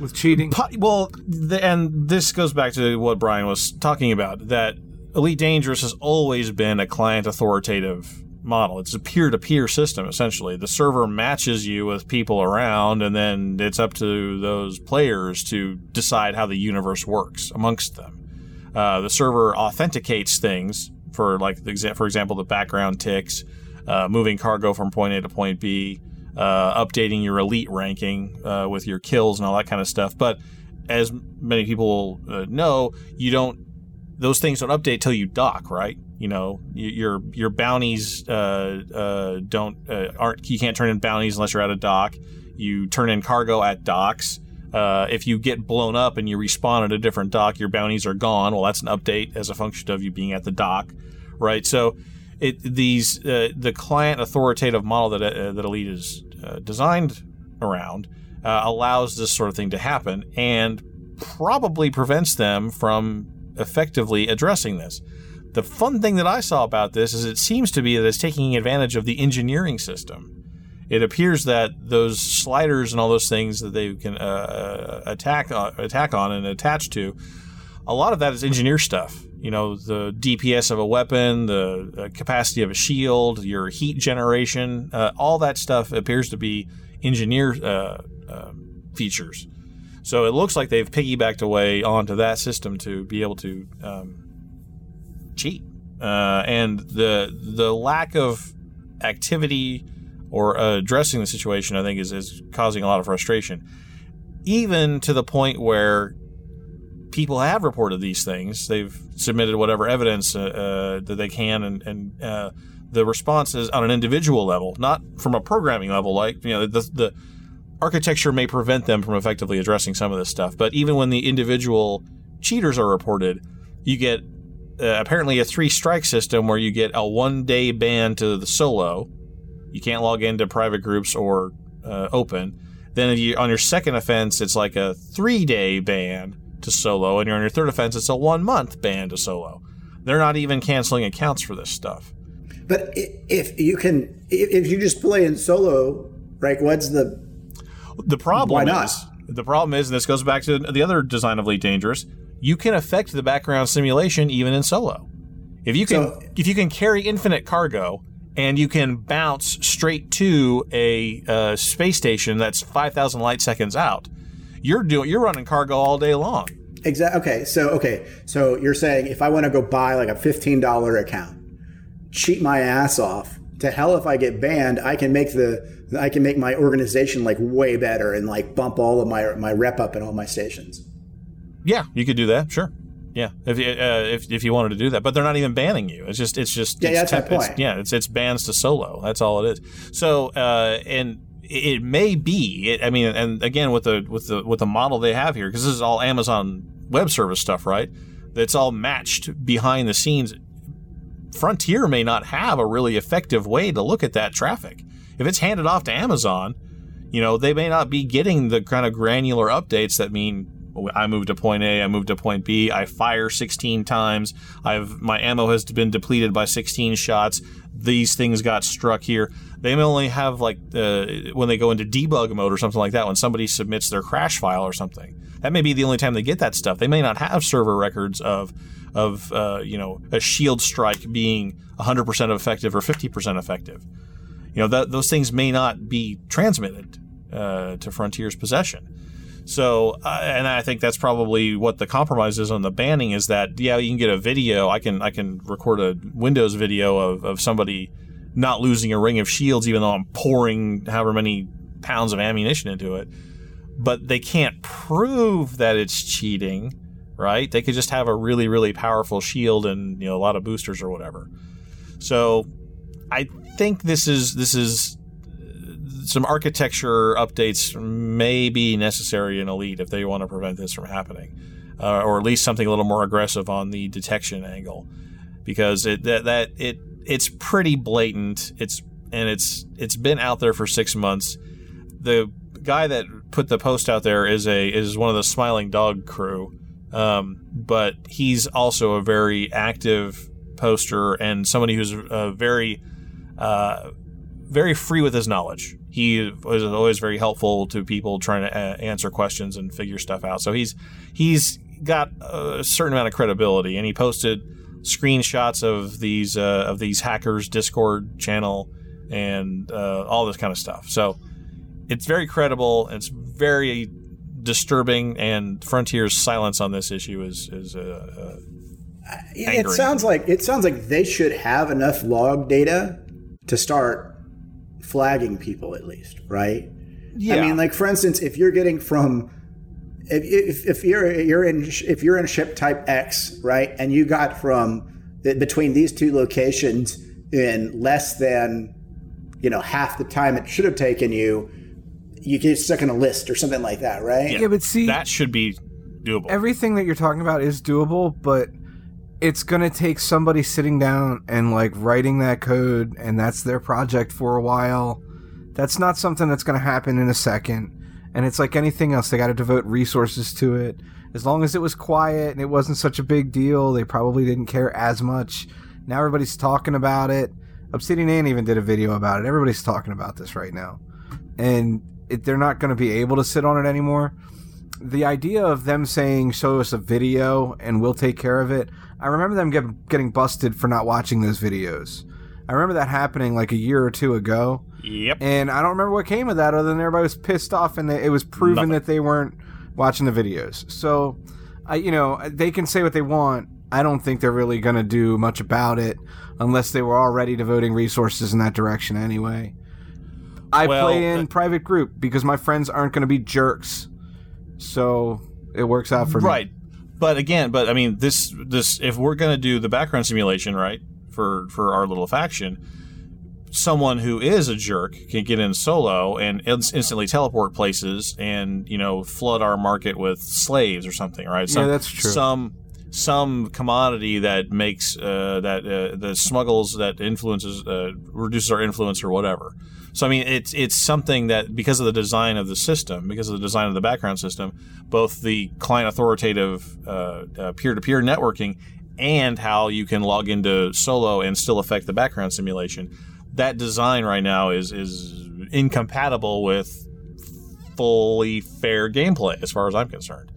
S6: With cheating?
S1: Well, the, and this goes back to what Brian was talking about that Elite Dangerous has always been a client authoritative model. It's a peer to peer system, essentially. The server matches you with people around, and then it's up to those players to decide how the universe works amongst them. Uh, the server authenticates things for, like, for example, the background ticks, uh, moving cargo from point A to point B, uh, updating your elite ranking uh, with your kills and all that kind of stuff. But as many people uh, know, you don't; those things don't update till you dock, right? You know your your bounties uh, uh, don't uh, aren't you can't turn in bounties unless you're at a dock. You turn in cargo at docks. Uh, if you get blown up and you respawn at a different dock, your bounties are gone. Well, that's an update as a function of you being at the dock, right? So, it these uh, the client authoritative model that uh, that Elite is designed around allows this sort of thing to happen and probably prevents them from effectively addressing this. The fun thing that I saw about this is it seems to be that it's taking advantage of the engineering system. It appears that those sliders and all those things that they can uh, attack uh, attack on and attach to, a lot of that is engineer stuff. You know, the DPS of a weapon, the uh, capacity of a shield, your heat generation, uh, all that stuff appears to be engineer uh, um, features. So it looks like they've piggybacked away onto that system to be able to um, cheat, uh, and the the lack of activity or uh, addressing the situation, I think, is is causing a lot of frustration, even to the point where people have reported these things. They've submitted whatever evidence uh, uh that they can, and and uh, the response is on an individual level, not from a programming level. Like you know, the the architecture may prevent them from effectively addressing some of this stuff, but even when the individual cheaters are reported, you get uh, apparently a three strike system where you get a one day ban to the solo. You can't log into private groups or uh, open. Then if you on your second offense, it's like a three day ban to solo, and you're on your third offense, it's a one month ban to solo. They're not even canceling accounts for this stuff.
S3: But if you can, if you just play in solo, right? What's the
S1: the problem?
S3: Why not?
S1: Is, the problem is, and this goes back to the other design of Elite Dangerous you can affect the background simulation even in solo. If you can
S3: So-
S1: if you can carry infinite cargo and you can bounce straight to a uh, space station that's 5000 light seconds out, you're doing you're running cargo all day long.
S3: Exactly. Okay. So okay. So you're saying if I want to go buy like a fifteen dollar account, cheat my ass off. To hell if I get banned, I can make the I can make my organization like way better and like bump all of my my rep up in all my stations.
S1: Yeah, you could do that. Sure. Yeah, if you uh, if if you wanted to do that, but they're not even banning you. It's just it's just
S3: Yeah,
S1: it's
S3: that's my
S1: temp- it's-
S3: point.
S1: yeah, it's it's bans to solo. That's all it is. So uh, and it may be. It, I mean, and again with the with the with the model they have here, because this is all Amazon Web Service stuff, right? That's all matched behind the scenes. Frontier may not have a really effective way to look at that traffic. If it's handed off to Amazon, you know, they may not be getting the kind of granular updates that mean I moved to point A, I moved to point B, I fire 16 times, I've my ammo has been depleted by 16 shots. These things got struck here. They may only have like uh, when they go into debug mode or something like that when somebody submits their crash file or something. That may be the only time they get that stuff. They may not have server records of of uh, you know a shield strike being 100% effective or 50% effective. You know that those things may not be transmitted uh, to Frontier's possession. So, uh, and I think that's probably what the compromise is on the banning is that yeah, you can get a video. I can I can record a Windows video of, of somebody not losing a ring of shields, even though I'm pouring however many pounds of ammunition into it. But they can't prove that it's cheating, right? They could just have a really really powerful shield and you know a lot of boosters or whatever. So, I think this is this is some architecture updates may be necessary in Elite if they want to prevent this from happening, uh, or at least something a little more aggressive on the detection angle, because it that, that it it's pretty blatant. It's and it's it's been out there for six months. The guy that put the post out there is a is one of the Smiling Dog crew, um, but he's also a very active poster and somebody who's uh, very uh, very free with his knowledge. He was always very helpful to people trying to uh, answer questions and figure stuff out. So he's he's got a certain amount of credibility, and he posted screenshots of these uh, of these hackers Discord channel and uh, all this kind of stuff. So it's very credible. It's very disturbing, and Frontier's silence on this issue is is uh, uh,
S3: It sounds like it sounds like they should have enough log data to start flagging people at least, right?
S1: Yeah.
S3: I mean, like for instance, if you're getting from if, if, if you're you're in if you're in ship type X, right, and you got from between these two locations in less than you know half the time it should have taken you, you get stuck in a list or something like that, right?
S6: Yeah, but see,
S1: that should be doable.
S6: everything that you're talking about is doable, but it's gonna take somebody sitting down and like writing that code, and that's their project for a while. That's not something that's gonna happen in a second. And it's like anything else; they got to devote resources to it. As long as it was quiet and it wasn't such a big deal, they probably didn't care as much. Now everybody's talking about it. Obsidian even did a video about it. Everybody's talking about this right now, and it, they're not going to be able to sit on it anymore the idea of them saying show us a video and we'll take care of it i remember them get, getting busted for not watching those videos i remember that happening like a year or two ago
S1: Yep.
S6: and i don't remember what came of that other than everybody was pissed off and it was proven
S1: Nothing.
S6: that they weren't watching the videos so i you know they can say what they want i don't think they're really going to do much about it unless they were already devoting resources in that direction anyway i
S1: Well,
S6: play in
S1: uh,
S6: private group because my friends aren't going to be jerks so it works out for me.
S1: right. But again, but I mean, this this if we're going to do the background simulation, right, for for our little faction, someone who is a jerk can get in solo and ins- instantly teleport places and you know flood our market with slaves or something, right? Some,
S6: that's true.
S1: Some some commodity that makes uh, that uh, that smuggles that influences uh, reduces our influence or whatever. So I mean, it's it's something that because of the design of the system, because of the design of the background system, both the client authoritative uh, uh, peer-to-peer networking and how you can log into solo and still affect the background simulation. That design right now is is incompatible with fully fair gameplay, as far as I'm concerned.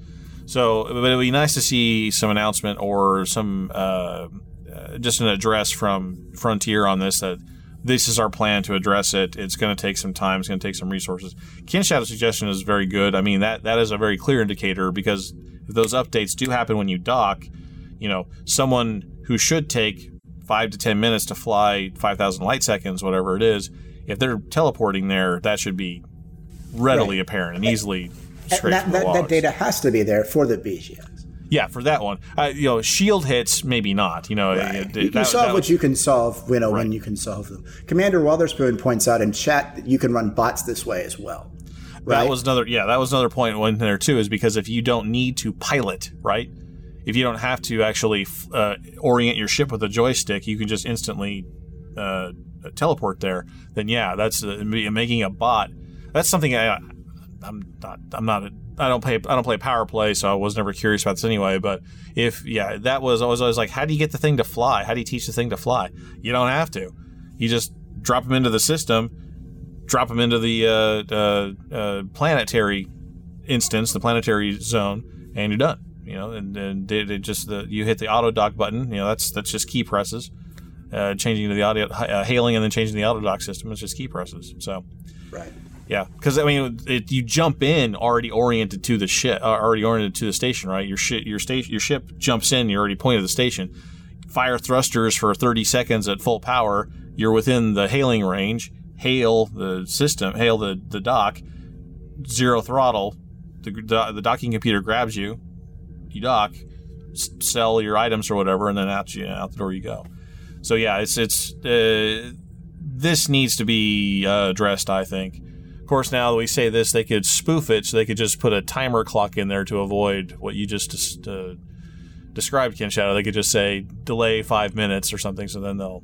S1: So, but it'd be nice to see some announcement or some uh, uh, just an address from Frontier on this that this is our plan to address it. It's going to take some time. It's going to take some resources. Ken Shadow's suggestion is very good. I mean that that is a very clear indicator because if those updates do happen when you dock, you know, someone who should take five to ten minutes to fly five thousand light seconds, whatever it is, if they're teleporting there, that should be readily
S3: Right.
S1: apparent and easily
S3: And that, that, that data has to be there for the BGS.
S1: Yeah, for that one, uh, you know, shield hits maybe not. You know,
S3: Right.
S1: it-
S3: you, you
S1: that-
S3: solve
S1: that-
S3: what you can solve, you know, when you can solve them. Commander Weatherspoon points out in chat that you can run bots this way as well. Right?
S1: That was another, yeah, that was another point in there too, is because if you don't need to pilot, right? If you don't have to actually uh, orient your ship with a joystick, you can just instantly uh, teleport there. Then yeah, that's uh, making a bot. That's something I, I'm not, I'm not, a, I don't play, I don't play power play, so I was never curious about this anyway. But if yeah, that was always like, how do you get the thing to fly? How do you teach the thing to fly? You don't have to. You just drop them into the system drop them into the uh, uh, uh, planetary instance, the planetary zone, and you're done. You know, and, it, it just the you hit the auto dock button. You know, that's that's just key presses, uh, changing to the audio uh, hailing and then changing the auto dock system. It's just key presses. So
S3: right.
S1: Yeah, because I mean, it, you jump in already oriented to the ship, uh, already oriented to the station, right? Your ship, your station, your ship jumps in. You're already pointed to the station. Fire thrusters for 30 seconds at full power. You're within the hailing range. Hail the system, hail the the dock. Zero throttle. The the, the docking computer grabs you. You dock, s- sell your items or whatever, and then out you out the door you go. So yeah, it's it's uh, this needs to be uh, addressed. I think. Course, now that we say this, they could spoof it, so they could just put a timer clock in there to avoid what you just uh, described, Ken Shadow. They could just say delay five minutes or something, so then they'll,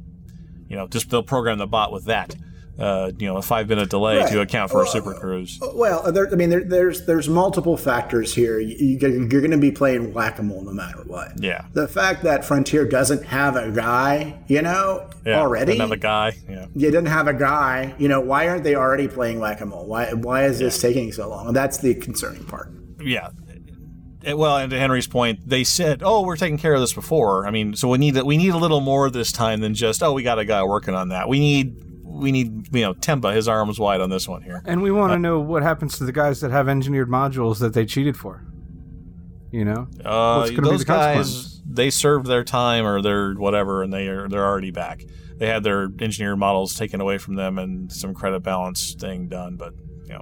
S1: you know, just they'll program the bot with that. Uh, you know, a five minute delay to account for a super cruise.
S3: Well, there, I mean, there, there's there's multiple factors here. You, you're going to be playing whack a mole no matter what.
S1: Yeah.
S3: The fact that Frontier doesn't have a guy, you know,
S1: Yeah,
S3: already.
S1: another guy. Yeah.
S3: you didn't have a guy, you know, why aren't they already playing whack a mole? Why why is this taking so long? That's the concerning part.
S1: yeah. Uh, Well, and to Henry's point, they said, "Oh, we're taking care of this before." I mean, so we need that. we need a little more this time than just, "Oh, we got a guy working on that." We need we need you know Temba, his arms wide on this one here.
S6: And we want to know what happens to the guys that have engineered modules that they cheated for. You know,
S1: Uh,
S6: What's gonna be
S1: those
S6: the
S1: guys they served their time or their whatever, and they are they're already back. They had their engineered models taken away from them and some credit balance thing done, but you know,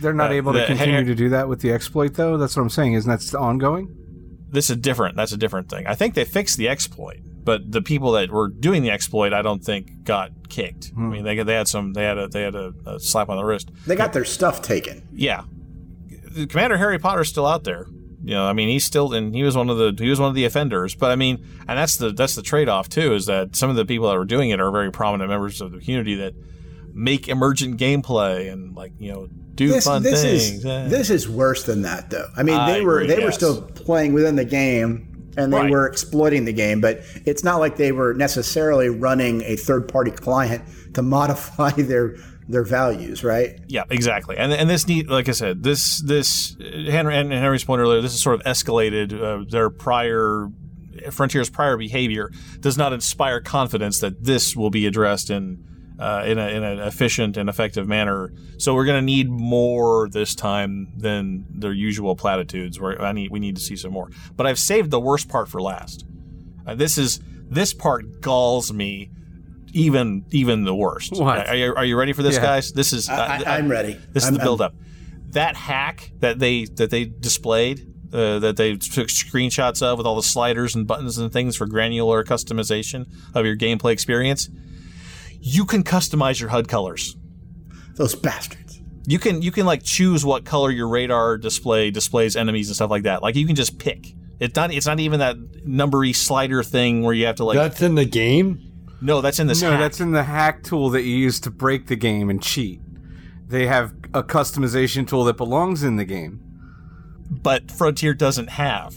S6: they're not
S1: Uh,
S6: able to
S1: the-
S6: continue to do that with the exploit, though. That's what I'm saying. Isn't that ongoing?
S1: this is different. That's a different thing. I think they fixed the exploit, but the people that were doing the exploit, I don't think got kicked. I mean, they they had some, they had a they had a, a slap on the wrist.
S3: They got their stuff taken.
S1: Yeah, Commander Harry Potter's still out there. You know, I mean, he's still, and he was one of the he was one of the offenders. But I mean, and that's the that's the trade off too, is that some of the people that were doing it are very prominent members of the community that make emergent gameplay and like you know do
S3: This,
S1: fun
S3: this
S1: things.
S3: is
S1: Eh.
S3: this is worse than that, though. I mean,
S1: I
S3: they were
S1: agree,
S3: they were still playing within the game, and they
S1: Right.
S3: were exploiting the game. But it's not like they were necessarily running a third party client to modify their their values, right?
S1: Yeah, exactly. And and this need, like I said, this this Henry and Henry's point earlier, this is sort of escalated. Uh, their prior Frontier's prior behavior does not inspire confidence that this will be addressed in. Uh, in, a, in an efficient and effective manner, so we're going to need more this time than their usual platitudes. Where I need, we need to see some more. But I've saved the worst part for last. Uh, this is this part galls me even even the worst.
S6: What?
S1: Are you, are you ready for this,
S6: Yeah.
S1: guys? This is
S3: I, I, I'm ready.
S1: this is
S3: I'm-
S1: the build up. That hack that they that they displayed, uh, that they took screenshots of with all the sliders and buttons and things for granular customization of your gameplay experience. You can customize your HUD colors.
S3: Those bastards.
S1: You can you can like choose what color your radar display displays enemies and stuff like that. Like you can just pick. It's not it's not even that numbery slider thing where you have to like
S2: That's in the game?
S1: no that's in this
S6: No,
S1: hack.
S6: that's in the hack tool that you use to break the game and cheat. They have a customization tool that belongs in the game.
S1: but Frontier doesn't have.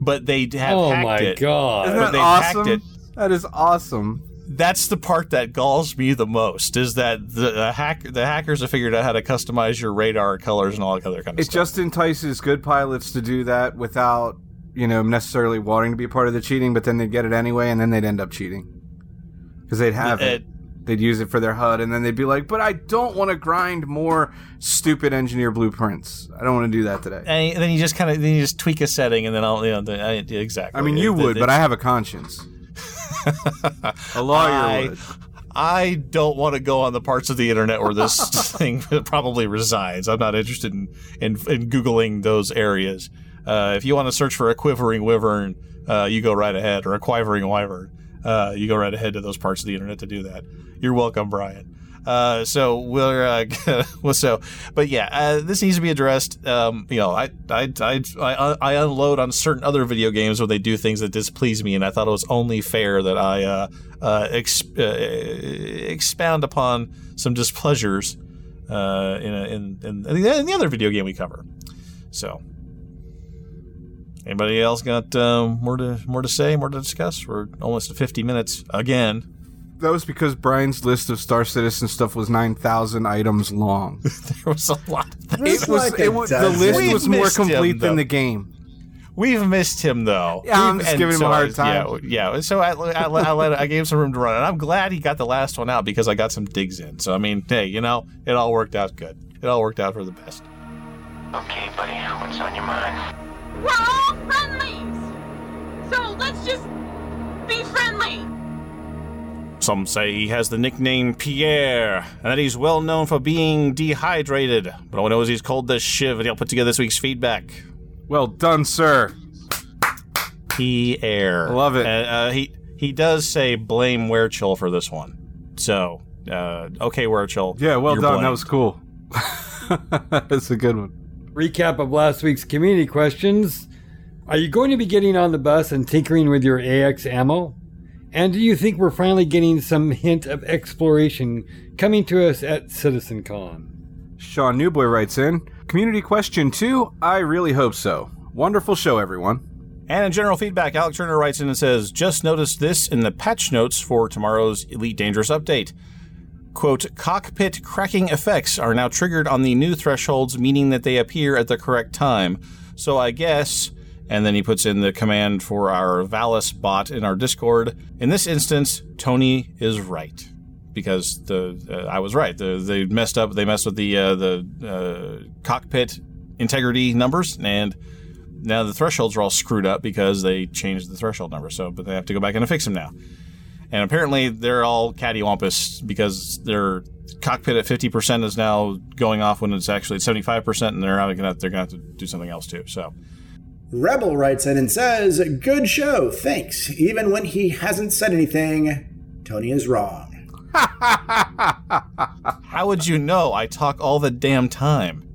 S1: But they have
S2: Oh
S1: hacked
S2: my
S1: it.
S2: god.
S6: Isn't
S1: but
S6: that
S1: they hacked
S6: awesome?
S1: it.
S6: That is awesome.
S1: That's the part that galls me the most is that the, the hack the hackers have figured out how to customize your radar colors and all that other kind of
S6: It
S1: stuff.
S6: It just entices good pilots to do that without you know, necessarily wanting to be part of the cheating, but then they'd get it anyway, and then they'd end up cheating because they'd have it. They'd use it for their HUD, and then they'd be like, "But I don't want to grind more stupid engineer blueprints. I don't want to do that today."
S1: And then you just kind of then you just tweak a setting, and then I'll you know the, I, exactly.
S6: I mean, you
S1: It-
S6: would,
S1: it-
S6: but I have a conscience. a lawyer
S1: I-
S6: would.
S1: I don't want to go on the parts of the internet where this thing probably resides. I'm not interested in, in, in Googling those areas. Uh, if you want to search for a quivering wyvern, uh, you go right ahead, or a quivering wyvern. Uh, you go right ahead to those parts of the internet to do that. You're welcome, Brian. Uh, so we're uh, well, so, but yeah, uh, this needs to be addressed. Um, you know, I, I, I, I, I unload on certain other video games where they do things that displease me, and I thought it was only fair that I uh, uh, exp- uh, expound upon some displeasures uh, in, a, in, in in the other video game we cover. So, anybody else got um, more to more to say, more to discuss? We're almost to 50 minutes again.
S6: That was because Brian's list of Star Citizen stuff was nine thousand items long.
S1: There was a lot of things.
S6: It was,
S3: like
S6: it was the list
S1: We've
S6: was more
S1: missed him,
S6: complete than the game.
S1: We've missed him though.
S6: Yeah, I'm just
S1: and
S6: giving him a
S1: so
S6: hard
S1: I-
S6: time.
S1: Yeah, yeah. So I, I, let- I, let, I gave him some room to run, and I'm glad he got the last one out because I got some digs in. So I mean, hey, you know, it all worked out good. It all worked out for the best.
S5: Okay, buddy, what's on your mind?
S7: We're all friendlies! So let's just be friendly!
S1: Some say he has the nickname Pierre, and that he's well known for being dehydrated. But all I know is he's called the Shiv, and he'll put together this week's feedback.
S6: Well done, sir.
S1: Pierre,
S6: I love it.
S1: Uh, uh, he he does say blame Werechill for this one. So, uh, okay, Werechill.
S6: Yeah, well
S1: you're
S6: done. That was cool. That's a good one.
S2: Recap of last week's community questions. Are you going to be getting on the bus and tinkering with your AX ammo? And do you think we're finally getting some hint of exploration coming to us at CitizenCon?
S6: Sean Newboy writes in Community question two. I really hope so. Wonderful show, everyone.
S1: And in general feedback, Alec Turner writes in and says, Just noticed this in the patch notes for tomorrow's Elite Dangerous update. Quote, cockpit cracking effects are now triggered on the new thresholds, meaning that they appear at the correct time. So I guess, and then he puts in the command for our Valis bot in our Discord. In this instance, Tony is right. Because the uh, I was right. The, they messed up. They messed with the uh, the uh, cockpit integrity numbers, and now the thresholds are all screwed up because they changed the threshold number. So, but they have to go back and fix them now. And apparently, they're all cattywampus because their cockpit at fifty percent is now going off when it's actually at seventy five percent, and they're gonna they're gonna have to do something else too. So,
S3: Rebel writes in and says, Good show, thanks. Even when he hasn't said anything, Tony is wrong.
S1: how would you know? I talk all the damn time.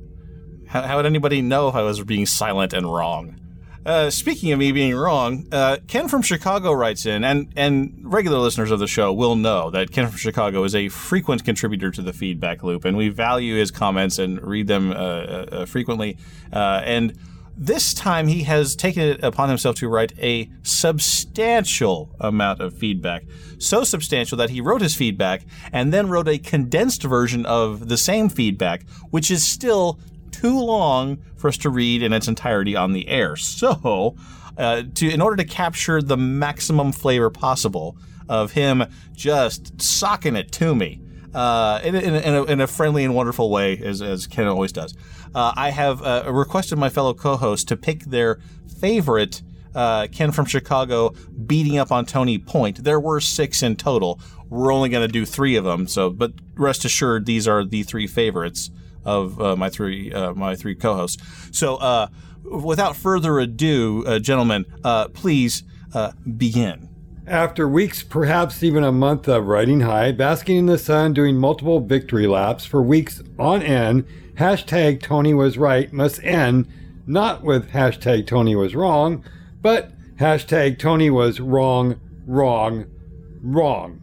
S1: How, how would anybody know if I was being silent and wrong? Uh, speaking of me being wrong, uh, Ken from Chicago writes in, and, and regular listeners of the show will know that Ken from Chicago is a frequent contributor to the feedback loop, and we value his comments and read them uh, uh, frequently. Uh, and this time he has taken it upon himself to write a substantial amount of feedback. So substantial that he wrote his feedback and then wrote a condensed version of the same feedback, which is still too long for us to read in its entirety on the air. So, uh, to in order to capture the maximum flavor possible of him just socking it to me uh, in, in, in, a, in a friendly and wonderful way, as, as Ken always does, uh, I have uh, requested my fellow co-hosts to pick their favorite. Uh, Ken from Chicago beating up on Tony Point. There were six in total. We're only going to do three of them. So, but rest assured, these are the three favorites of uh, my three uh, my three co-hosts. So, uh, without further ado, uh, gentlemen, uh, please begin.
S2: After weeks, perhaps even a month of riding high, basking in the sun, doing multiple victory laps for weeks on end, hashtag Tony was right must end not with hashtag Tony was wrong, but hashtag Tony was wrong, wrong, wrong.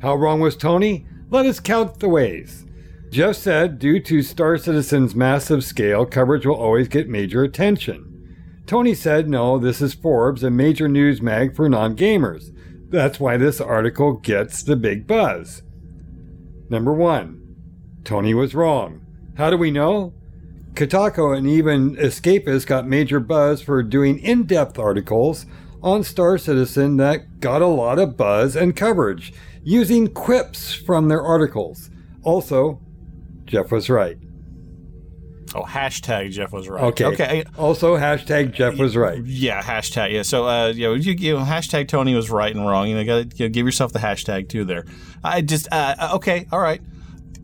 S2: How wrong was Tony? Let us count the ways. Jeff said, due to Star Citizen's massive scale, coverage will always get major attention. Tony said, no, this is Forbes, a major news mag for non gamers. That's why this article gets the big buzz. Number one, Tony was wrong. How do we know? Kotaku and even Escapist got major buzz for doing in depth articles on Star Citizen that got a lot of buzz and coverage, using quips from their articles. Also, Jeff was right.
S1: Oh, hashtag Jeff was right.
S2: Okay.
S1: Okay.
S2: Also, hashtag Jeff was right.
S1: Yeah, hashtag. Yeah. So, uh, you know, you, you know, hashtag Tony was right and wrong. You know, got to give yourself the hashtag too there. I just, uh, okay, all right.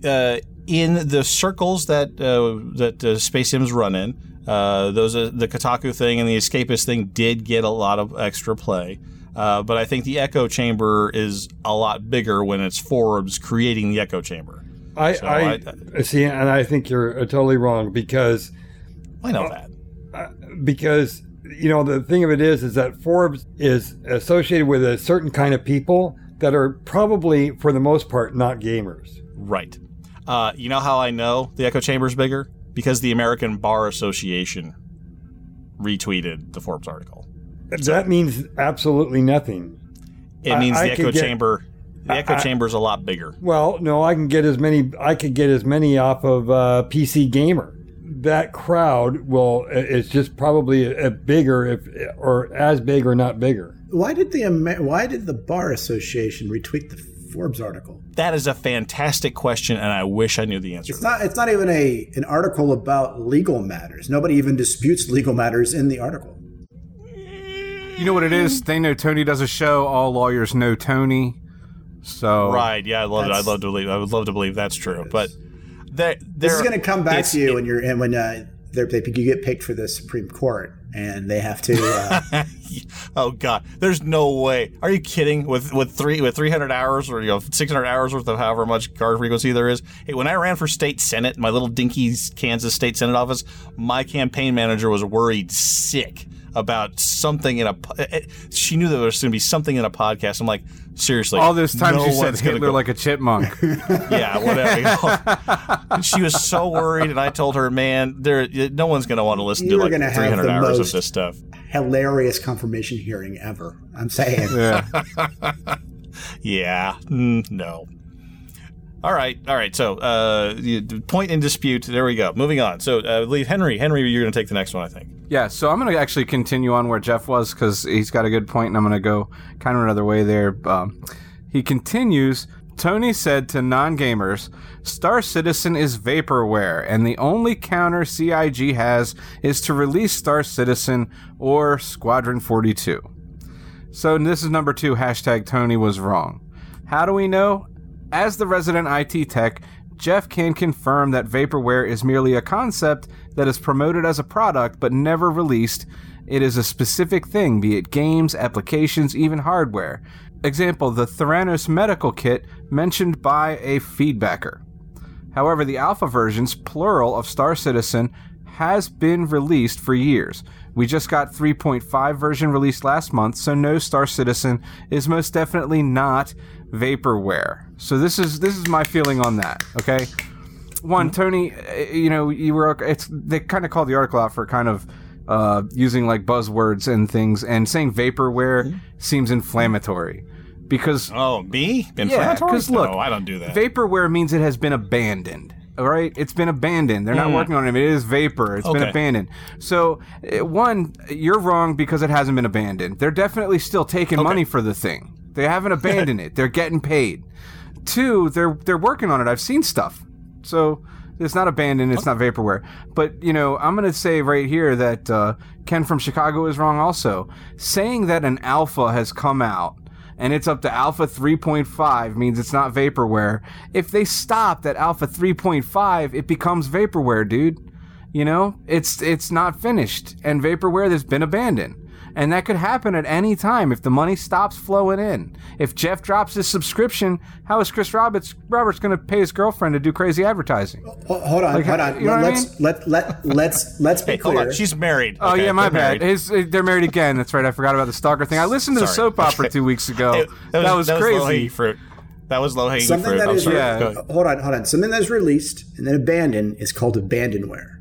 S1: Uh, in the circles that uh, that uh, Space Sims run in, uh, those uh, the Kotaku thing and the Escapist thing did get a lot of extra play. Uh, but I think the echo chamber is a lot bigger when it's Forbes creating the echo chamber.
S2: I,
S1: So
S2: I,
S1: I-
S2: see, and I think you're uh, totally wrong because
S1: I know that.
S2: because you know the thing of it is is that Forbes is associated with a certain kind of people that are probably for the most part not gamers.
S1: Right. Uh, you know how I know the echo chamber is bigger? Because the American Bar Association retweeted the Forbes article.
S2: That means absolutely nothing.
S1: It means
S2: I
S1: the echo
S2: get-
S1: chamber. The echo
S2: I-
S1: chamber is a lot bigger.
S2: Well, no, I can get as many. I could get as many off of uh, PC Gamer. That crowd will. It's just probably a, a bigger, if or as big or not bigger.
S8: Why did the Amer- Why did the Bar Association retweet the Forbes article?
S1: That is a fantastic question, and I wish I knew the answer.
S8: It's not. It's not even a an article about legal matters. Nobody even disputes legal matters in the article.
S6: You know what it is? They know Tony does a show. All lawyers know Tony. So
S1: Right? Yeah, I love it. I'd love to believe. I would love to believe that's true. But there,
S8: This is going to come back to you
S1: it-
S8: when you're and when uh, they're, they, you get picked for the Supreme Court and they have to. Uh,
S1: oh God, there's no way. Are you kidding? With with three with 300 hours or you know 600 hours worth of however much guard frequency there is. Hey, when I ran for state senate, my little dinky Kansas state senate office, my campaign manager was worried sick about something in a. po- eh, eh, She knew that there was going to be something in a podcast. I'm like, seriously,
S6: all those times
S1: no
S6: you said
S1: one's gonna
S6: Hitler
S1: go-
S6: like a chipmunk.
S1: yeah, whatever. She was so worried, and I told her, man, there, no one's going to want to listen
S8: You
S1: to like
S8: gonna have
S1: 300
S8: the
S1: hours
S8: most-
S1: of this stuff.
S8: hilarious confirmation hearing ever. I'm saying.
S6: yeah.
S1: Yeah, mm, no. All right, all right. So, uh, point in dispute. There we go. Moving on. So, uh, leave Henry. Henry, you're going to take the next one, I think.
S6: Yeah, so I'm going to actually continue on where Jeff was because he's got a good point, and I'm going to go kind of another way there. Um, he continues Tony said to non gamers, Star Citizen is vaporware, and the only counter CIG has is to release Star Citizen or Squadron 42. So this is number two hashtag Tony was wrong. How do we know? As the resident IT tech, Jeff can confirm that vaporware is merely a concept that is promoted as a product but never released. It is a specific thing, be it games, applications, even hardware. Example, the Theranos medical kit mentioned by a feedbacker. However, the alpha versions, plural, of Star Citizen has been released for years. We just got 3.5 version released last month, so no Star Citizen is most definitely not vaporware. So this is this is my feeling on that. Okay, one Tony, uh, you know you were it's they kind of called the article out for kind of uh, using like buzzwords and things, and saying vaporware seems inflammatory because
S1: Oh, me?
S6: yeah,
S1: Inflammatory?
S6: because look,
S1: no, I don't do that.
S6: Vaporware means it has been abandoned. All right, it's been abandoned. They're not
S1: Mm.
S6: working on it. It is vapor. It's been abandoned. So, uh, one, you're wrong because it hasn't been abandoned. They're definitely still taking money for the thing. They haven't abandoned it. They're getting paid. Two, they're they're working on it. I've seen stuff. So it's not abandoned. It's not vaporware. But you know, I'm gonna say right here that uh, Ken from Chicago is wrong. Also, saying that an alpha has come out and it's up to alpha 3.5 means it's not vaporware. If they stopped at alpha 3.5, it becomes vaporware, dude. You know, it's it's not finished, and vaporware has been abandoned, and that could happen at any time if the money stops flowing in. If Jeff drops his subscription, how is Chris Roberts Roberts going to pay his girlfriend to do crazy advertising?
S8: Ho- Hold on,
S6: Like,
S8: hold on.
S6: you know what I
S8: let's let let let's let's be
S1: Hey, hold
S8: clear.
S1: on. She's married.
S6: Oh
S1: okay?
S6: yeah, my
S1: They're
S6: bad.
S1: married.
S6: His, uh, they're married again. That's right. I forgot about the stalker thing. I listened to the soap opera
S1: Okay.
S6: two weeks ago.
S1: Hey,
S6: that was,
S1: low
S6: crazy.
S1: hanging fruit. That was low hanging
S8: Something
S1: fruit.
S8: that
S1: I'm
S8: is
S1: sorry.
S6: Yeah.
S8: Hold on, hold on. Something that's released and then abandoned is called abandonware.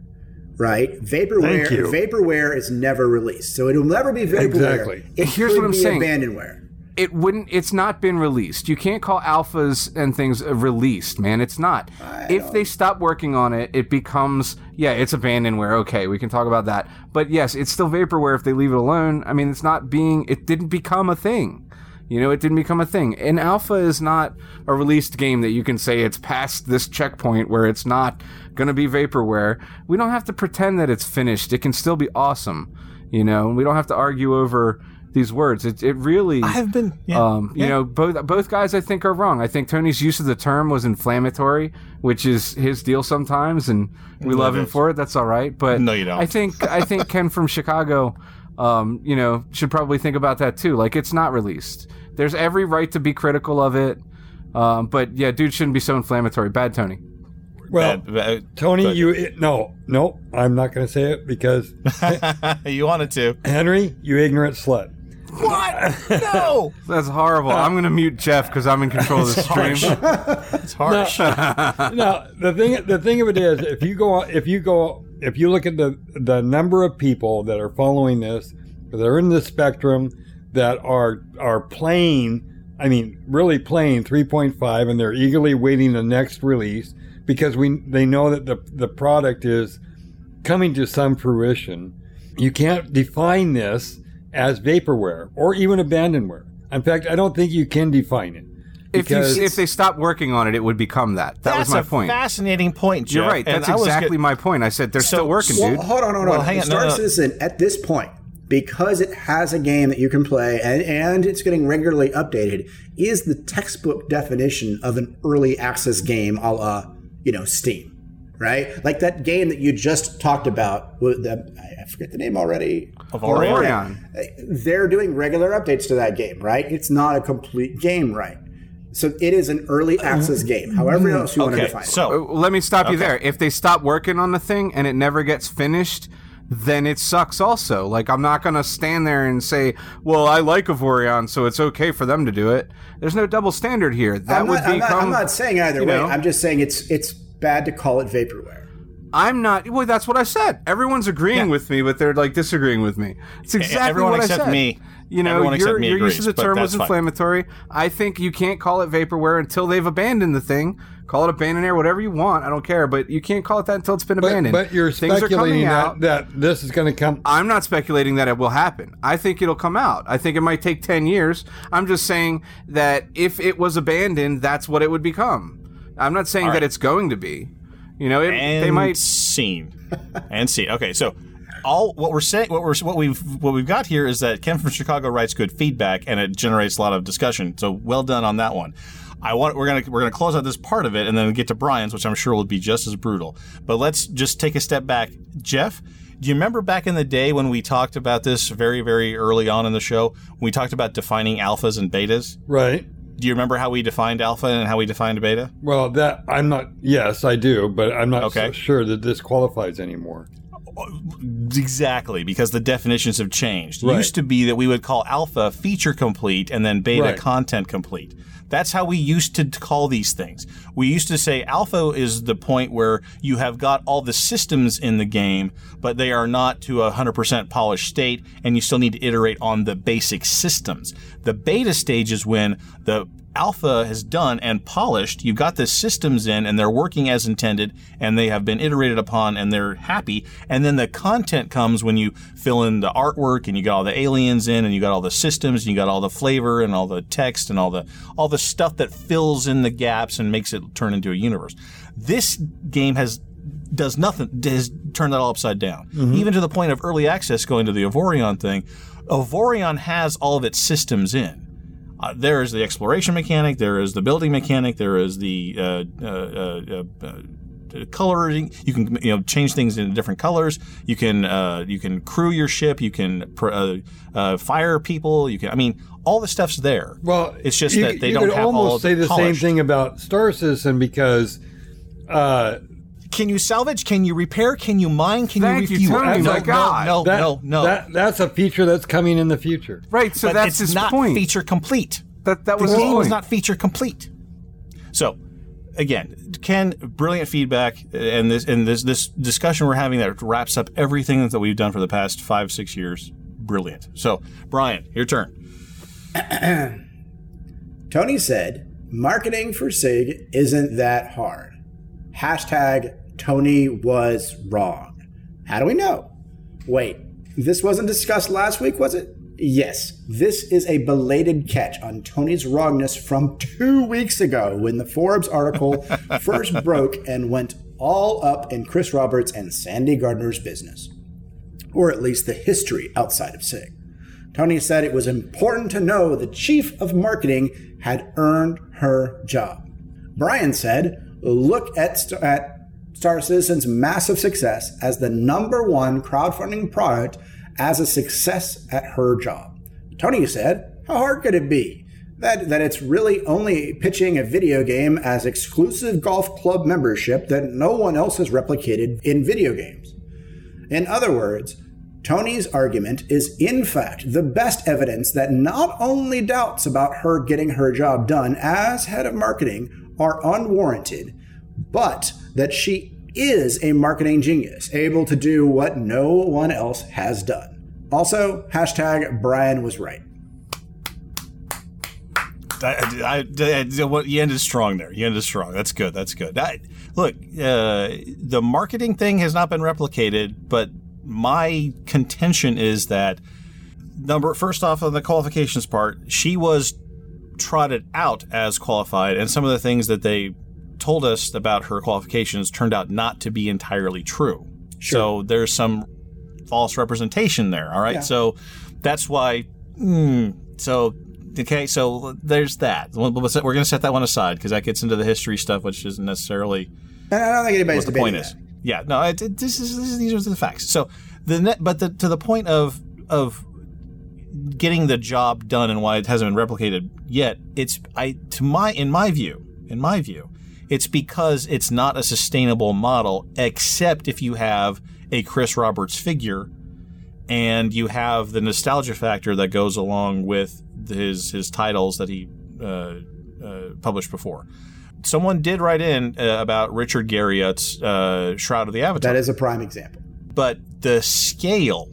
S8: Right? Vaporware
S2: Thank you.
S8: vaporware is never released. So it'll never be vaporware.
S2: Exactly.
S8: It
S6: Here's
S8: could
S6: what I'm
S8: be
S6: saying.
S8: abandonware.
S6: it wouldn't it's not been released you can't call alphas and things uh, released man it's not if they stop working on it it becomes yeah it's abandonware okay we can talk about that but yes it's still vaporware if they leave it alone i mean it's not being it didn't become a thing you know it didn't become a thing and alpha is not a released game that you can say it's past this checkpoint where it's not going to be vaporware we don't have to pretend that it's finished it can still be awesome you know and we don't have to argue over these words. It, it really.
S1: I've been, yeah,
S6: um, you know, both both guys I think are wrong. I think Tony's use of the term was inflammatory, which is his deal sometimes, and we
S1: No,
S6: love him for it. That's all right. But
S1: No, you don't.
S6: I think I think Ken from Chicago, um, you know, should probably think about that too. Like it's not released. There's every right to be critical of it. Um, but yeah, dude shouldn't be so inflammatory. Bad Tony.
S2: Well,
S1: Bad- bad-
S2: Tony,
S1: but-
S2: you no, no, I'm not going to say it because
S1: you wanted to.
S2: Henry, you ignorant slut.
S1: What? No.
S6: That's horrible. I'm gonna mute Jeff because I'm in control of the stream.
S1: It's harsh.
S2: now the thing the thing of it is if you go if you go if you look at the the number of people that are following this that are in the spectrum that are are playing I mean really playing 3.5 and they're eagerly waiting the next release because we they know that the the product is coming to some fruition. You can't define this as vaporware or even abandonware. In fact I don't think you can define it
S6: If you, if they stopped working on it, it would become that. That
S1: That's
S6: was my
S1: a
S6: point.
S1: fascinating point, Jeff.
S6: You're right. That's
S1: I was
S6: exactly
S1: get-
S6: my point. I said they're
S1: So-
S6: still working,
S3: Well,
S6: dude.
S3: hold on, hold
S1: Well,
S3: on.
S1: hang on,
S3: Star
S1: no, no.
S3: Citizen, at this point, because it has a game that you can play and, and it's getting regularly updated, is the textbook definition of an early access game a la, you know, Steam. Right? Like that game that you just talked about. with the- I forget the name already.
S1: Avorion. Orion.
S3: They're doing regular updates to that game, right? It's not a complete game, right? So it is an early access game. However else you want to define it.
S1: so
S6: Uh, Let me stop you
S1: Okay.
S6: there. If they stop working on the thing and it never gets finished, then it sucks also. Like I'm not gonna stand there and say, "Well, I like Avorion, so it's okay for them to do it." There's no double standard here. That
S3: I'm
S6: would
S3: be I'm, not, I'm not saying either way.
S6: know.
S3: I'm just saying it's it's bad to call it vaporware.
S6: I'm not. Well, that's what I said. Everyone's agreeing
S1: Yeah.
S6: with me, but they're like disagreeing with me. It's exactly
S1: everyone
S6: what
S1: except
S6: I said.
S1: Everyone except me.
S6: You know,
S1: Everyone
S6: your,
S1: except me
S6: your use of the term was
S1: that's fine.
S6: inflammatory. I think you can't call it vaporware until they've abandoned the thing. Call it abandonware, whatever you want. I don't care, but you can't call it that until it's been
S2: but,
S6: abandoned.
S2: but you're
S6: Things
S2: speculating that, that this is going to come
S6: I'm not speculating that it will happen. I think it'll come out. I think it might take 10 years. I'm just saying that if it was abandoned, that's what it would become. I'm not saying
S1: All
S6: that it's going to be. You know, it,
S1: and
S6: they might.
S1: seen and seen. Okay, so all what we're saying, what we're what we've what we've got here is that Ken from Chicago writes good feedback and it generates a lot of discussion. So well done on that one. I want we're gonna we're gonna close out this part of it and then get to Brian's, which I'm sure will be just as brutal. But let's just take a step back, Jeff. Do you remember back in the day when we talked about this very very early on in the show? When we talked about defining alphas and betas.
S2: right.
S1: Do you remember how we defined alpha and how we defined beta?
S2: Well, that I'm not. Yes, I do, but I'm not
S1: Okay.
S2: so sure that this qualifies anymore.
S1: Exactly, because the definitions have changed. It used to be that we would call alpha feature complete and then beta
S2: Right.
S1: content complete. That's how we used to call these things. We used to say alpha is the point where you have got all the systems in the game, but they are not to a 100% polished state, and you still need to iterate on the basic systems. The beta stage is when the alpha has done and polished. You've got the systems in and they're working as intended and they have been iterated upon and they're happy. And then the content comes when you fill in the artwork and you got all the aliens in and you got all the systems and you got all the flavor and all the text and all the all the stuff that fills in the gaps and makes it turn into a universe. This game has does nothing has turned that all upside down. Mm-hmm. Even to the point of early access going to the Avorion thing. Avorion has all of its systems in. Uh, there is the exploration mechanic. There is the building mechanic. There is the uh, uh, uh, uh, uh, coloring. You can you know change things into different colors. You can uh, you can crew your ship. You can pr- uh, uh, fire people. You can. I mean, all the stuff's there.
S2: Well,
S1: it's just
S2: you,
S1: that they
S2: you
S1: don't
S2: could
S1: have all
S2: almost
S1: of
S2: say
S1: it
S2: the same thing about Star Citizen because uh,
S1: Can you salvage? Can you repair? Can you mine? Can
S6: Thank
S1: you
S6: you,
S1: refuel?
S6: Tony,
S1: no,
S6: my
S1: no,
S6: God.
S1: no,
S2: that,
S1: no, no.
S2: that that's a feature that's coming in the future.
S6: Right, so
S1: but
S6: that's
S1: it's
S6: his
S1: not
S6: point.
S1: feature complete.
S6: That that
S1: The
S6: was his
S1: game
S6: point.
S1: is not feature complete. So, again, Ken, brilliant feedback, and this and this this discussion we're having that wraps up everything that we've done for the past five six years. Brilliant. So, Brian, your turn.
S3: Tony said, marketing for CIG isn't that hard. Hashtag Tony was wrong. How do we know? Wait, this wasn't discussed last week, was it? Yes, this is a belated catch on Tony's wrongness from two weeks ago when the Forbes article first broke and went all up in Chris Roberts and Sandi Gardiner's business, or at least the history outside of CIG. Tony said it was important to know the chief of marketing had earned her job. Brian said, look at, at Star Citizen's massive success as the number one crowdfunding product as a success at her job. Tony said, how hard could it be? That, that it's really only pitching a video game as exclusive golf club membership that no one else has replicated in video games. In other words, Tony's argument is in fact the best evidence that not only doubts about her getting her job done as head of marketing are unwarranted, but that she is a marketing genius, able to do what no one else has done. Also, hashtag Brian was right.
S1: I, I, I, you ended strong there. You ended strong. That's good. That's good. I, look, uh, the marketing thing has not been replicated, but my contention is that number first off on the qualifications part, she was trotted out as qualified, and some of the things that they told us about her qualifications turned out not to be entirely true. Sure. So there's some false representation there. All right. Yeah. So that's why. Mm, so okay. So there's that. We're going to set that one aside because that gets into the history stuff, which isn't necessarily.
S3: I don't think anybody's
S1: what the point that. is. Yeah. No. It, it, this is, this is these are the facts. So the net, but the, to the point of of getting the job done and why it hasn't been replicated yet. It's I to my in my view in my view it's because it's not a sustainable model, except if you have a Chris Roberts figure and you have the nostalgia factor that goes along with his his titles that he uh, uh, published before. Someone did write in uh, about Richard Garriott's uh, Shroud of the Avatar.
S3: That is a prime example.
S1: But the scale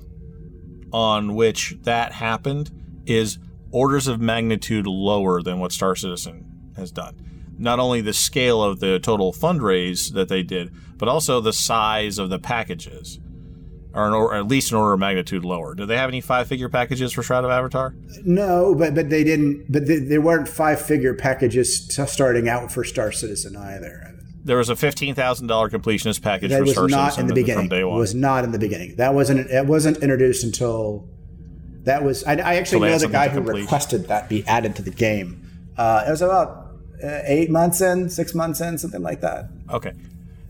S1: on which that happened is orders of magnitude lower than what Star Citizen has done not only the scale of the total fundraise that they did, but also the size of the packages, or, or at least an order of magnitude lower. Do they have any five-figure packages for Shroud of Avatar?
S3: No, but but they didn't. But they, there weren't five-figure packages starting out for Star Citizen either.
S1: There was a fifteen thousand dollar completionist package
S3: that
S1: for
S3: was
S1: Star
S3: not
S1: Citizen
S3: in the beginning.
S1: From day one.
S3: Was not in the beginning. That wasn't. It wasn't introduced until. That was. I, I actually know the guy who requested that be added to the game. Uh, it was about eight months in, six months in, something like that.
S1: Okay.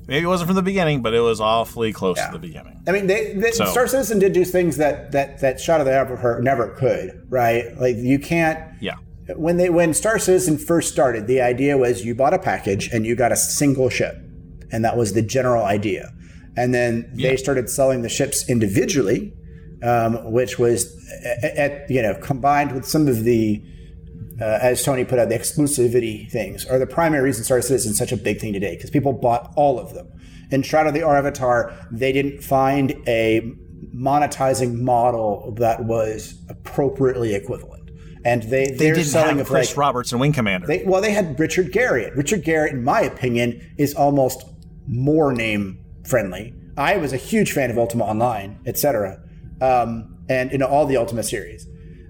S1: Maybe it wasn't from the beginning, but it was awfully close yeah. to the beginning.
S3: I mean, they, they so. Star Citizen did do things that that that Shroud of the Avatar never could, right? Like you can't.
S1: Yeah.
S3: When they when Star Citizen first started, the idea was you bought a package and you got a single ship, and that was the general idea. And then yeah. they started selling the ships individually, um, which was at, at, you know combined with some of the uh, as Tony put out, the exclusivity things are the primary reason Star Citizen is such a big thing today because people bought all of them. In Shroud of the Avatar, they didn't find a monetizing model that was appropriately equivalent. And they
S1: they didn't selling have Chris like, Roberts and Wing Commander.
S3: They, well, they had Richard Garriott. Richard Garriott, in my opinion, is almost more name friendly. I was a huge fan of Ultima Online, etc., um, and in all the Ultima series.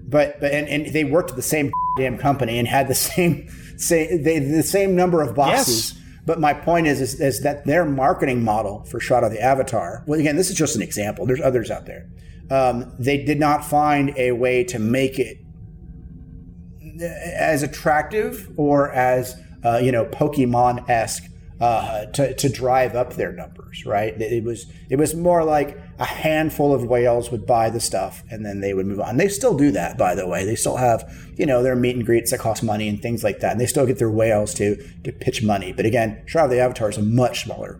S3: But, but and, and they worked the same damn company and had the same say they the same number of bosses. Yes. But my point is, is, is that their marketing model for Shroud of the Avatar. Well, again, this is just an example. There's others out there. Um, they did not find a way to make it as attractive or as uh, you know Pokemon esque uh, to, to drive up their numbers, right? It was it was more like a handful of whales would buy the stuff and then they would move on. They still do that, by the way. They still have you know their meet and greets that cost money and things like that, and they still get their whales to to pitch money. But again, Shroud of the Avatar is a much smaller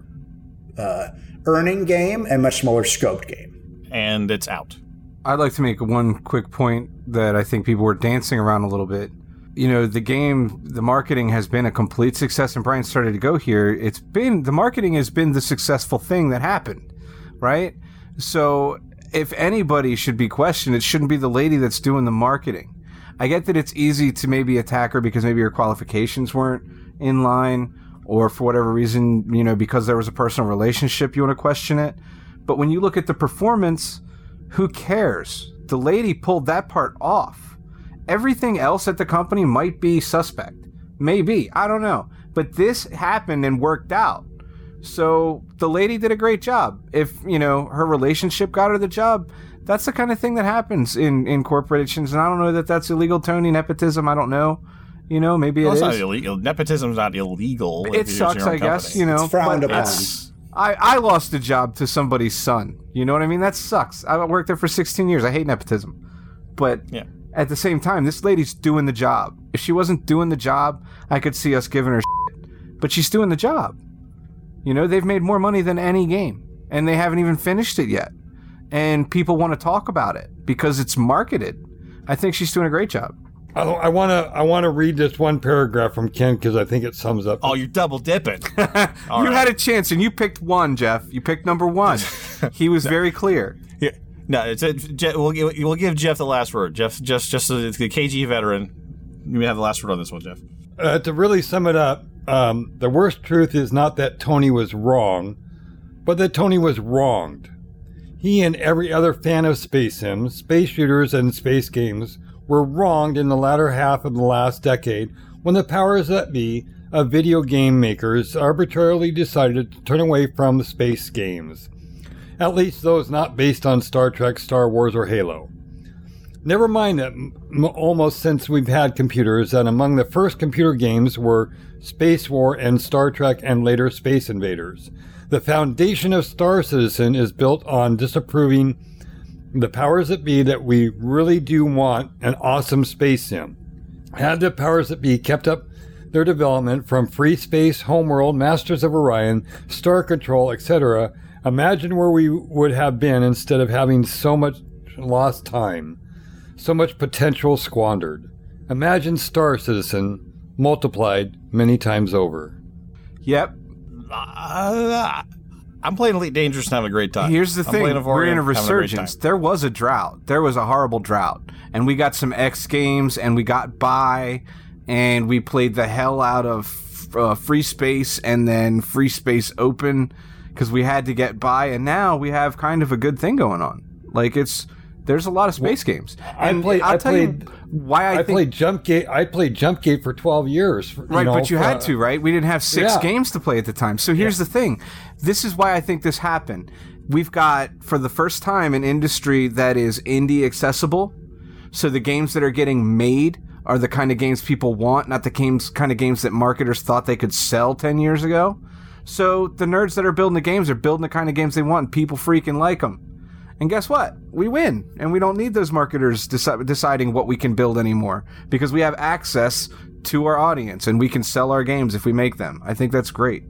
S3: uh, earning game and much smaller scoped game,
S1: and it's out.
S6: I'd like to make one quick point that I think people were dancing around a little bit you know the game the marketing has been a complete success and brian started to go here it's been the marketing has been the successful thing that happened right so if anybody should be questioned it shouldn't be the lady that's doing the marketing I get that it's easy to maybe attack her because maybe her qualifications weren't in line, or for whatever reason, you know, because there was a personal relationship, you want to question it. But when you look at the performance, who cares? The lady pulled that part off. Everything else at the company might be suspect. Maybe. I don't know. But this happened and worked out. So the lady did a great job. If, you know, her relationship got her the job, that's the kind of thing that happens in, in corporations. And I don't know that that's illegal, Tony, nepotism. I don't know. You know, maybe it
S1: Well, it's
S6: is.
S1: not illegal. Nepotism's not illegal.
S6: It
S1: you're
S6: sucks, I guess.
S1: company.
S6: You know,
S8: It's frowned upon.
S6: it's- I, I lost a job to somebody's son. You know what I mean? That sucks. I worked there for 16 years. I hate nepotism. But
S1: Yeah.
S6: at the same time, this lady's doing the job. If she wasn't doing the job, I could see us giving her shit. But she's doing the job. You know, they've made more money than any game, and they haven't even finished it yet. And people want to talk about it because it's marketed. I think she's doing a great job.
S2: I want to I want to read this one paragraph from Ken because I think it sums up.
S1: Oh, you're double dipping.
S6: you
S1: right.
S6: had a chance, and you picked one, Jeff. You picked number one. he was very clear.
S1: Yeah. No, it's a, Je- we'll, give- we'll give Jeff the last word. Jeff, just just the, the KG veteran. You have the last word on this one, Jeff.
S2: Uh, to really sum it up, um, the worst truth is not that Tony was wrong, but that Tony was wronged. He and every other fan of space sims, space shooters, and space games were wronged in the latter half of the last decade when the powers that be of video game makers arbitrarily decided to turn away from space games. At least those not based on Star Trek, Star Wars, or Halo. Never mind that m- almost since we've had computers, that among the first computer games were Space War and Star Trek and later Space Invaders. The foundation of Star Citizen is built on disapproving the powers that be that we really do want an awesome space sim. Had the powers that be kept up their development from FreeSpace, Homeworld, Masters of Orion, Star Control, etc., imagine where we would have been instead of having so much lost time so much potential squandered. Imagine Star Citizen multiplied many times over.
S6: Yep.
S1: Uh, I'm playing Elite Dangerous and having a great time.
S6: Here's the
S1: I'm
S6: thing:
S1: playing
S6: we're in a
S1: Euphoria, having great
S6: resurgence.
S1: time.
S6: There was a drought. There was a horrible drought, and we got some X games, and we got by, and we played the hell out of uh, FreeSpace, and then FreeSpace Open, because we had to get by, and now we have kind of a good thing going on. Like it's there's a lot of space games.
S2: I
S6: And
S2: played-
S6: I'll
S2: I
S6: tell
S2: played-
S6: you why I,
S2: I,
S6: think
S2: played Jumpgate. I played Jumpgate for 12 years. you
S6: Right,
S2: know,
S6: but you had
S2: uh,
S6: to, right? We didn't have six
S2: Yeah.
S6: games to play at the time. So here's the thing. This is why I think this happened. We've got, for the first time, an industry that is indie accessible. So the games that are getting made are the kind of games people want, not the games kind of games that marketers thought they could sell 10 years ago. So the nerds that are building the games are building the kind of games they want. And people freaking like them. And guess what? We win. And we don't need those marketers deci- deciding what we can build anymore because we have access to our audience and we can sell our games if we make them. I think that's great.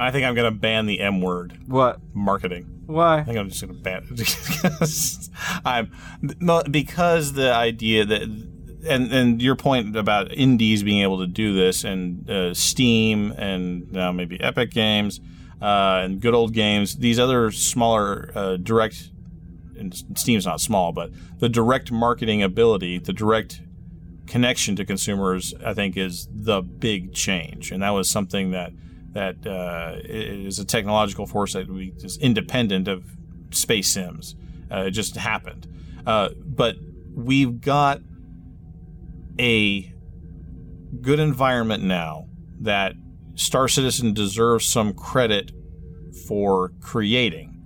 S1: I think I'm going to ban the M word,
S6: What?
S1: marketing.
S6: Why?
S1: I think I'm just going to ban it. I'm because the idea that and and your point about indies being able to do this and uh, Steam and now maybe Epic Games uh, and good old games, these other smaller uh, direct and Steam's not small, but the direct marketing ability, the direct connection to consumers, I think, is the big change, and that was something that that uh, is a technological force that is independent of space sims. Uh, it just happened, uh, but we've got a good environment now that Star Citizen deserves some credit for creating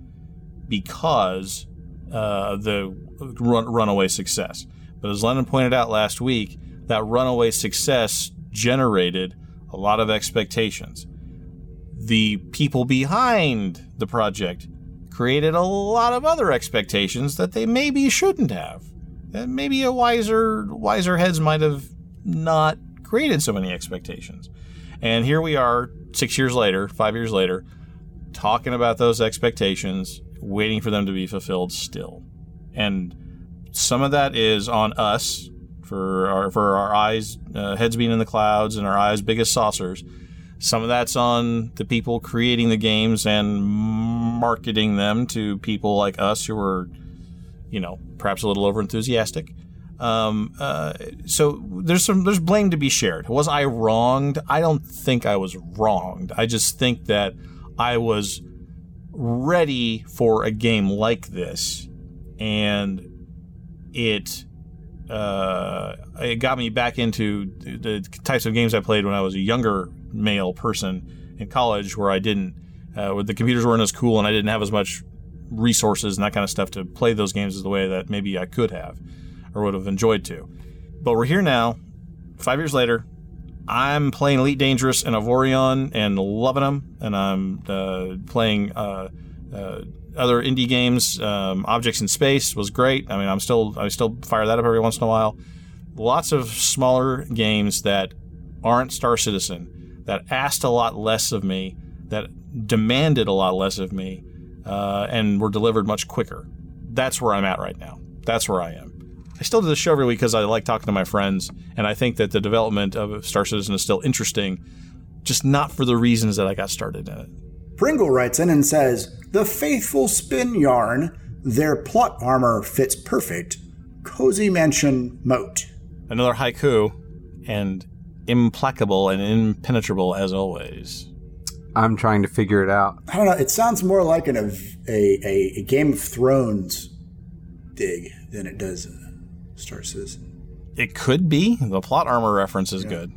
S1: because uh, the run, runaway success. But as Lennon pointed out last week, that runaway success generated a lot of expectations. The people behind the project created a lot of other expectations that they maybe shouldn't have. And maybe a wiser wiser heads might have not created so many expectations. And here we are 6 years later, 5 years later, talking about those expectations, waiting for them to be fulfilled still. And some of that is on us for our for our eyes, uh, heads being in the clouds, and our eyes big as saucers. Some of that's on the people creating the games and marketing them to people like us who are, you know, perhaps a little over enthusiastic. Um, uh, so there's some there's blame to be shared. Was I wronged? I don't think I was wronged. I just think that I was ready for a game like this, and it uh, it got me back into the types of games I played when I was a younger male person in college, where I didn't, uh, where the computers weren't as cool and I didn't have as much resources and that kind of stuff to play those games as the way that maybe I could have or would have enjoyed to. But we're here now, five years later. I'm playing Elite Dangerous and Avorion and loving them, and I'm uh, playing uh, uh, other indie games. Um, Objects in Space was great. I mean, I'm still I still fire that up every once in a while. Lots of smaller games that aren't Star Citizen that asked a lot less of me, that demanded a lot less of me, uh, and were delivered much quicker. That's where I'm at right now. That's where I am. I still do the show every week because I like talking to my friends, and I think that the development of Star Citizen is still interesting, just not for the reasons that I got started in it.
S3: Pringle writes in and says, The faithful spin yarn, their plot armor fits perfect. Cozy mansion moat.
S1: Another haiku, and implacable and impenetrable as always.
S6: I'm trying to figure it out.
S3: I don't know. It sounds more like an, a, a, a Game of Thrones dig than it does a Star Citizen.
S1: It could be. The plot armor reference is good.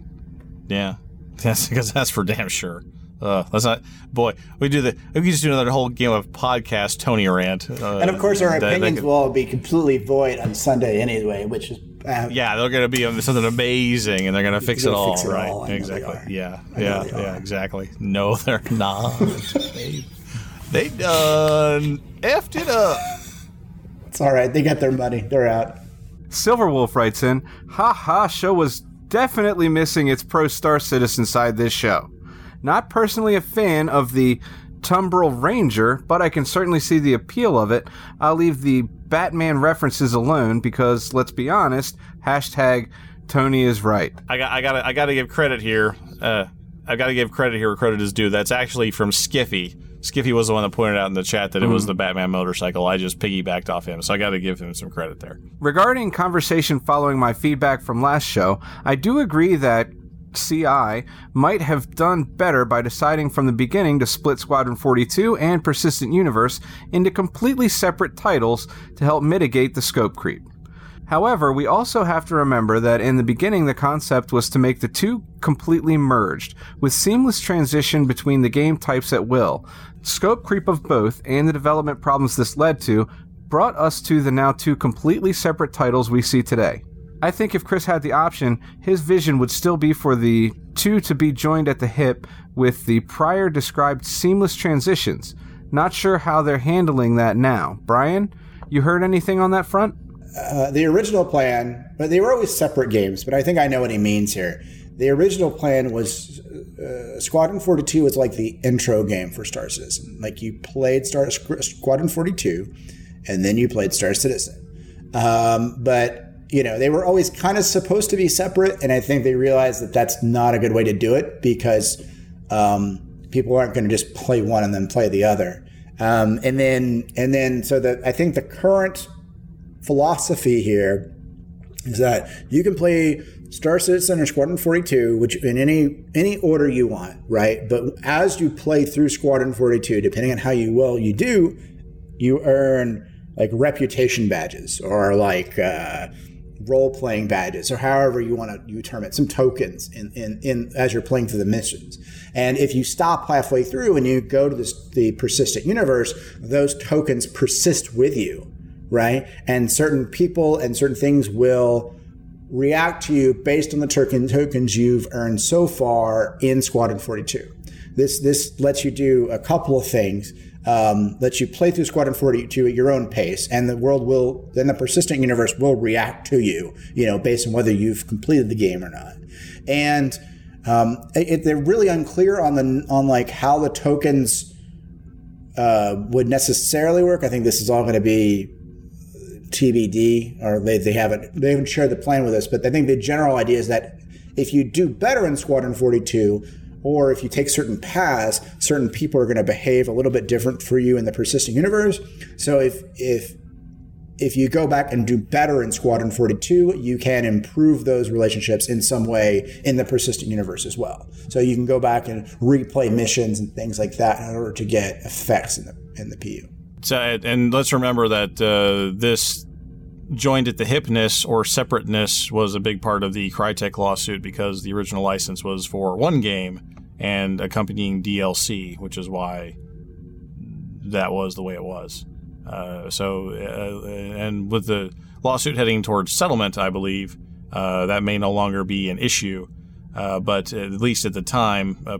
S1: Yeah. That's because that's for damn sure. Uh, let's not, boy. We do the. We could just do another whole game of podcast Tony rant. Uh,
S3: and of course, our
S1: that- that
S3: opinions
S1: could-
S3: will all be completely void on Sunday anyway, which is. Uh,
S1: yeah, they're going to be something amazing, and they're going to fix it all,
S3: fix it
S1: right?
S3: all. I know they
S1: exactly. Yeah, yeah, yeah,
S3: are.
S1: exactly. No, they're not. they, they done effed it up.
S3: It's all right. They got their money. They're out.
S6: Silverwolf writes in, Ha ha, show was definitely missing its pro Star Citizen side this show. Not personally a fan of the Tumbril Ranger, but I can certainly see the appeal of it. I'll leave the Batman references alone because, let's be honest, hashtag Tony is right.
S1: I got, I got, I got to give credit here. Uh, I got to give credit here where credit is due. That's actually from Skiffy. Skiffy was the one that pointed out in the chat that it was mm-hmm. the Batman motorcycle. I just piggybacked off him, so I got to give him some credit there.
S6: Regarding conversation following my feedback from last show, I do agree that CI might have done better by deciding from the beginning to split Squadron 42 and Persistent Universe into completely separate titles to help mitigate the scope creep. However, we also have to remember that in the beginning the concept was to make the two completely merged, with seamless transition between the game types at will. Scope creep of both and the development problems this led to brought us to the now two completely separate titles we see today. I think if Chris had the option, his vision would still be for the two to be joined at the hip with the prior described seamless transitions. Not sure how they're handling that now. Brian, you heard anything on that front?
S3: Uh, the original plan, but they were always separate games. But I think I know what he means here. The original plan was uh, Squadron 42 was like the intro game for Star Citizen. Like you played Star Squadron 42, and then you played Star Citizen. Um, but you know they were always kind of supposed to be separate, and I think they realized that that's not a good way to do it because um, people aren't going to just play one and then play the other. Um, and then and then so that I think the current philosophy here is that you can play Star Citizen or Squadron 42, which in any any order you want, right? But as you play through Squadron 42, depending on how you well you do, you earn like reputation badges or like uh, role playing badges or however you want to you term it, some tokens in, in in as you're playing through the missions. And if you stop halfway through and you go to this the persistent universe, those tokens persist with you right? And certain people and certain things will react to you based on the token tokens you've earned so far in Squadron 42. This this lets you do a couple of things. Um, lets you play through Squadron 42 at your own pace, and the world will then the persistent universe will react to you, you know, based on whether you've completed the game or not. And um, it, they're really unclear on the on like how the tokens uh, would necessarily work. I think this is all going to be TBD, or they, they haven't they haven't shared the plan with us. But I think the general idea is that if you do better in Squadron 42, or if you take certain paths, certain people are going to behave a little bit different for you in the persistent universe. So if if if you go back and do better in Squadron 42, you can improve those relationships in some way in the persistent universe as well. So you can go back and replay missions and things like that in order to get effects in the in the PU.
S1: So, and let's remember that uh, this joined at the hipness or separateness was a big part of the Crytek lawsuit because the original license was for one game and accompanying DLC, which is why that was the way it was. Uh, so, uh, and with the lawsuit heading towards settlement, I believe uh, that may no longer be an issue. Uh, but at least at the time, uh,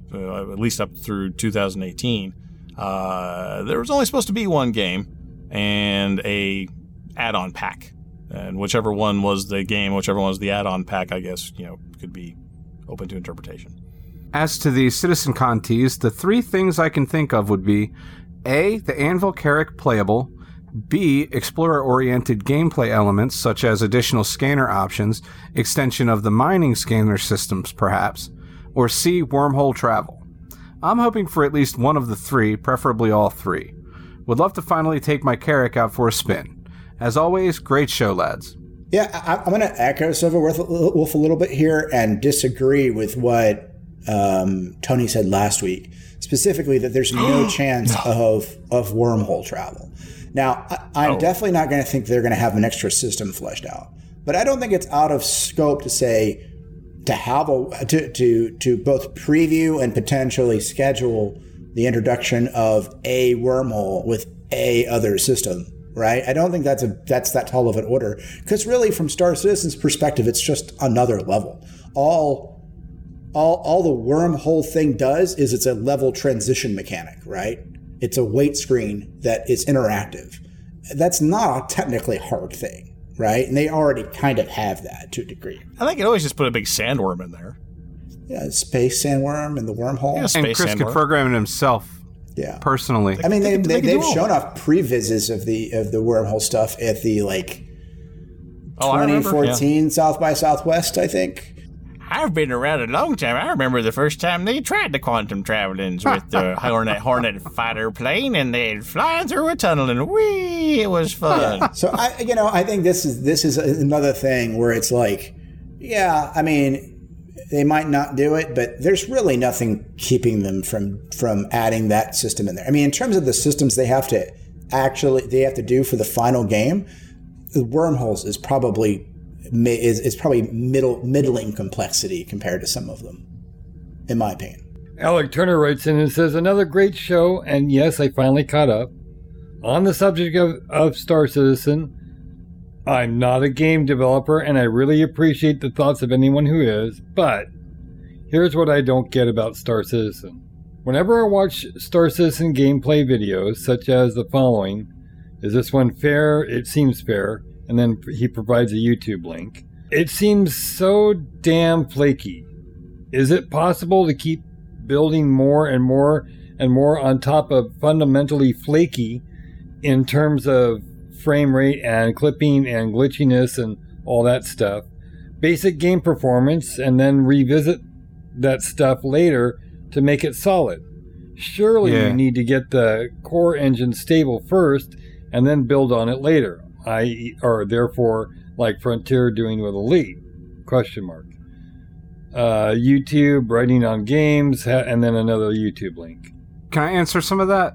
S1: at least up through 2018, uh, there was only supposed to be one game and a add-on pack, and whichever one was the game, whichever one was the add-on pack, I guess you know could be open to interpretation.
S6: As to the Citizen Contees, the three things I can think of would be A. The Anvil Carrack playable, B. Explorer oriented gameplay elements such as additional scanner options, extension of the mining scanner systems perhaps, or C. Wormhole travel. I'm hoping for at least one of the three, preferably all three. Would love to finally take my Carrack out for a spin. As always, great show, lads.
S3: Yeah, I, am going to echo Silver Wolf a little bit here and disagree with what um, Tony said last week, specifically that there's no chance of of wormhole travel. Now, I, am oh. definitely not going to think they're going to have an extra system fleshed out, but I don't think it's out of scope to say to have a to to to both preview and potentially schedule the introduction of a wormhole with a other system right? I don't think that's a that's that tall of an order. Because really from star citizen's perspective it's just another level. All all all the wormhole thing does is it's a level transition mechanic right? It's a wait screen that is interactive. That's not a technically hard thing right? And they already kind of have that to a degree.
S1: I think it always just put a big sandworm in there.
S3: Yeah, space sandworm and the wormhole.
S1: Yeah,
S6: and Chris
S1: sandworm.
S6: could program it himself.
S3: Yeah,
S6: personally.
S3: I mean, they, they, they have shown off previses of the of the wormhole stuff at the like oh, 2014 yeah. South by Southwest, I think.
S1: I've been around a long time. I remember the first time they tried the quantum travelings with the Hornet Hornet fighter plane, and they'd flying through a tunnel, and wee, it was fun.
S3: So I, you know, I think this is this is another thing where it's like, yeah, I mean, they might not do it, but there's really nothing keeping them from from adding that system in there. I mean, in terms of the systems they have to actually they have to do for the final game, the wormholes is probably is, is probably middle middling complexity compared to some of them, in my opinion.
S2: Alec Turner writes in and says, Another great show, and yes, I finally caught up. On the subject of, of Star Citizen, I'm not a game developer, and I really appreciate the thoughts of anyone who is, but here's what I don't get about Star Citizen. Whenever I watch Star Citizen gameplay videos, such as the following Is this one fair? It seems fair and then he provides a YouTube link. It seems so damn flaky. Is it possible to keep building more and more and more on top of fundamentally flaky in terms of frame rate and clipping and glitchiness and all that stuff? Basic game performance and then revisit that stuff later to make it solid. Surely yeah. you need to get the core engine stable first and then build on it later. I or therefore like Frontier doing with Elite? Question mark. Uh, YouTube writing on games, and then another YouTube link.
S6: Can I answer some of that?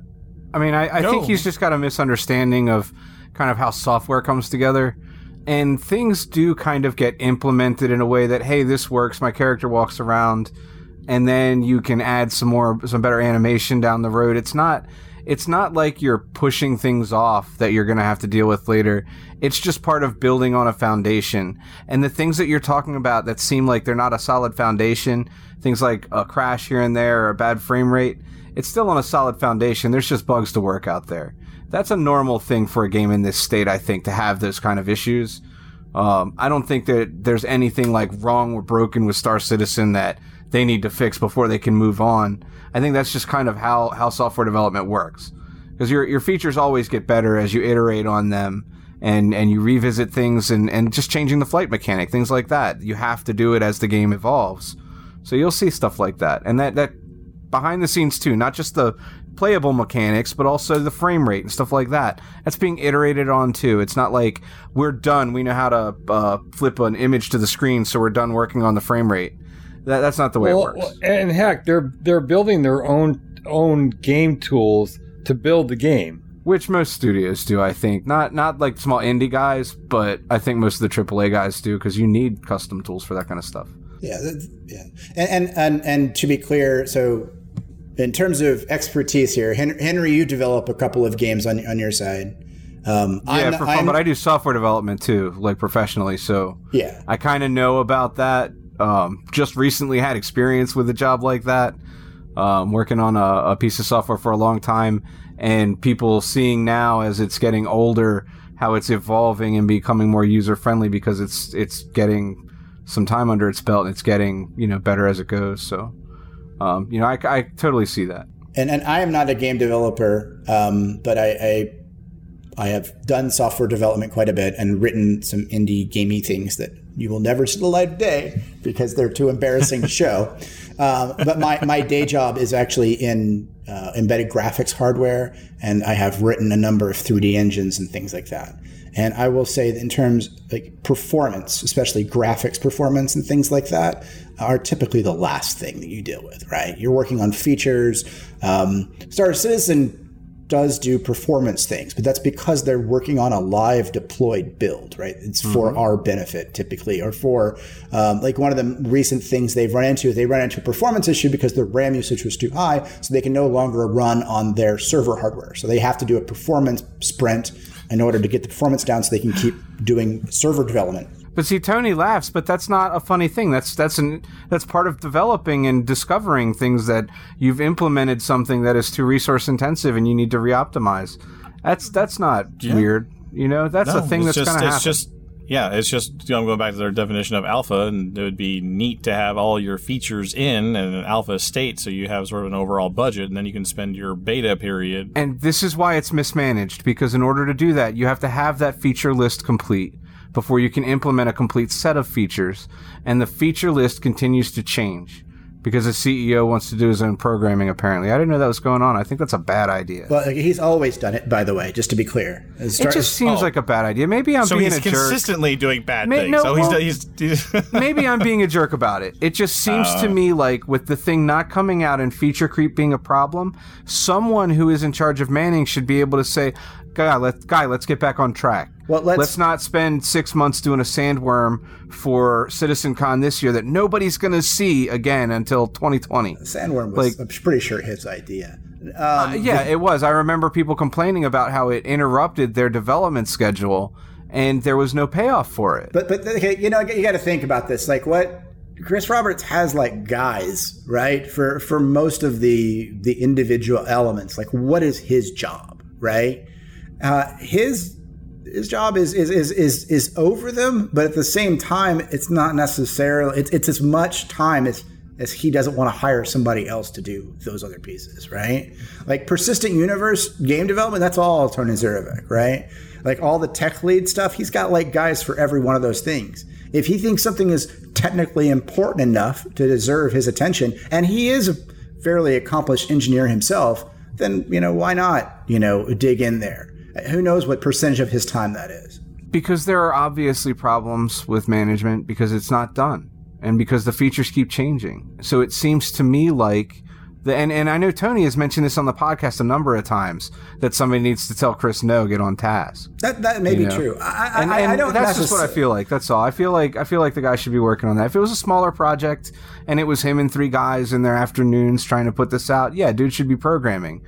S6: I mean, I, I no. think he's just got a misunderstanding of kind of how software comes together. And things do kind of get implemented in a way that, hey, this works. My character walks around, and then you can add some more, some better animation down the road. It's not it's not like you're pushing things off that you're going to have to deal with later. It's just part of building on a foundation. And the things that you're talking about that seem like they're not a solid foundation, things like a crash here and there or a bad frame rate, it's still on a solid foundation. There's just bugs to work out there. That's a normal thing for a game in this state, I think, to have those kind of issues. Um, I don't think that there's anything like wrong or broken with Star Citizen that they need to fix before they can move on. I think that's just kind of how, how software development works. Because your, your features always get better as you iterate on them and, and you revisit things and, and just changing the flight mechanic, things like that. You have to do it as the game evolves. So you'll see stuff like that. And that, that behind the scenes too, not just the playable mechanics, but also the frame rate and stuff like that. That's being iterated on too. It's not like we're done. We know how to uh, flip an image to the screen, so we're done working on the frame rate. That, that's not the way
S2: Well,
S6: it works.
S2: and heck, they're they're building their own own game tools to build the game.
S6: Which most studios do, I think. Not not like small indie guys, but I think most of the AAA guys do because you need custom tools for that kind of stuff.
S3: Yeah, that- yeah. And, and and and to be clear, so in terms of expertise here, Hen- Henry, you develop a couple of games on on your side. Um,
S6: Yeah,
S3: I'm-
S6: for fun,
S3: I'm-
S6: but I do software development too, like professionally. So
S3: Yeah.
S6: I kind of know about that. Um, just recently had experience with a job like that, um, working on a, a piece of software for a long time, and people seeing now as it's getting older how it's evolving and becoming more user friendly because it's it's getting some time under its belt and it's getting you know better as it goes. So um, you know I, I totally see that.
S3: and and I am not a game developer, um, but I, I I have done software development quite a bit and written some indie gamey things that you will never see the light of day because they're too embarrassing to show. Um, but my, my day job is actually in uh, embedded graphics hardware, and I have written a number of 3D engines and things like that. And I will say that in terms like performance, especially graphics performance and things like that, are typically the last thing that you deal with, right? You're working on features. Um, Star Citizen does do performance things, but that's because they're working on a live deployed build, right? It's for our benefit typically, or for um, like one of the recent things they've run into. They run into a performance issue because their RAM usage was too high, so they can no longer run on their server hardware. So they have to do a performance sprint in order to get the performance down, so they can keep doing server development.
S6: But see, Tony laughs, but that's not a funny thing. That's that's an that's part of developing and discovering things that you've implemented something that is too resource intensive and you need to reoptimize. That's that's not weird. You know, that's
S1: No,
S6: a thing that's
S1: just,
S6: going to
S1: it's
S6: happen.
S1: just yeah, it's just you know, going back to their definition of alpha, and it would be neat to have all your features in an alpha state, so you have sort of an overall budget, and then you can spend your beta period.
S6: And this is why it's mismanaged because in order to do that, you have to have that feature list complete before you can implement a complete set of features. And the feature list continues to change because the CEO wants to do his own programming, apparently. I didn't know that was going on. I think that's a bad idea.
S3: Well, he's always done it, by the way, just to be clear. As
S6: It just seems
S1: oh.
S6: like a bad idea. Maybe I'm
S1: So
S6: being
S1: he's
S6: a jerk.
S1: consistently doing bad
S6: May-
S1: things.
S6: no,
S1: so he's,
S6: well-
S1: he's, he's
S6: Maybe I'm being a jerk about it. It just seems
S1: Uh.
S6: to me like with the thing not coming out and feature creep being a problem, someone who is in charge of Manning should be able to say, "Guy, let guy, let's get back on track.
S3: Well, let's-
S6: not spend six months doing a sandworm for Citizen Con this year that nobody's going to see again until 2020."
S3: Sandworm was, I'm pretty sure, his idea. Um,
S6: yeah, it was. I remember people complaining about how it interrupted their development schedule, and there was no payoff for it.
S3: But but okay, you know you got to think about this. Like what Chris Roberts has like guys, right? For for most of the the individual elements, like what is his job, right? Uh, his his job is is is is is over them, but at the same time, it's not necessarily it's it's as much time as as he doesn't want to hire somebody else to do those other pieces, right? Like persistent universe game development, that's all Tony Zurovec, right? Like all the tech lead stuff, he's got like guys for every one of those things. If he thinks something is technically important enough to deserve his attention, and he is a fairly accomplished engineer himself, then you know why not you know dig in there. Who knows what percentage of his time that is?
S6: Because there are obviously problems with management because it's not done and because the features keep changing. So it seems to me like the, and, and I know Tony has mentioned this on the podcast a number of times that somebody needs to tell Chris no, get on task.
S3: That that may
S6: You
S3: be
S6: know?
S3: true. I, I,
S6: and,
S3: I,
S6: and
S3: I don't.
S6: that's just what I feel like. That's all. I feel like I feel like the guy should be working on that. If it was a smaller project and it was him and three guys in their afternoons trying to put this out, yeah, dude should be programming.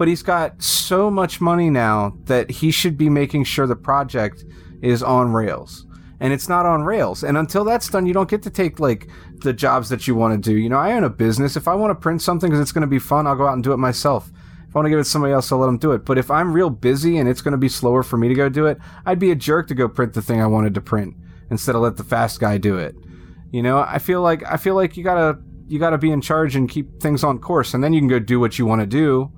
S6: But he's got so much money now that he should be making sure the project is on rails. And it's not on rails. And until that's done, you don't get to take like the jobs that you want to do. You know, I own a business. If I want to print something because it's going to be fun, I'll go out and do it myself. If I want to give it to somebody else, I'll let them do it. But if I'm real busy and it's going to be slower for me to go do it, I'd be a jerk to go print the thing I wanted to print instead of let the fast guy do it. You know, I feel like I feel like you gotta you gotta be in charge and keep things on course, and then you can go do what you want to do,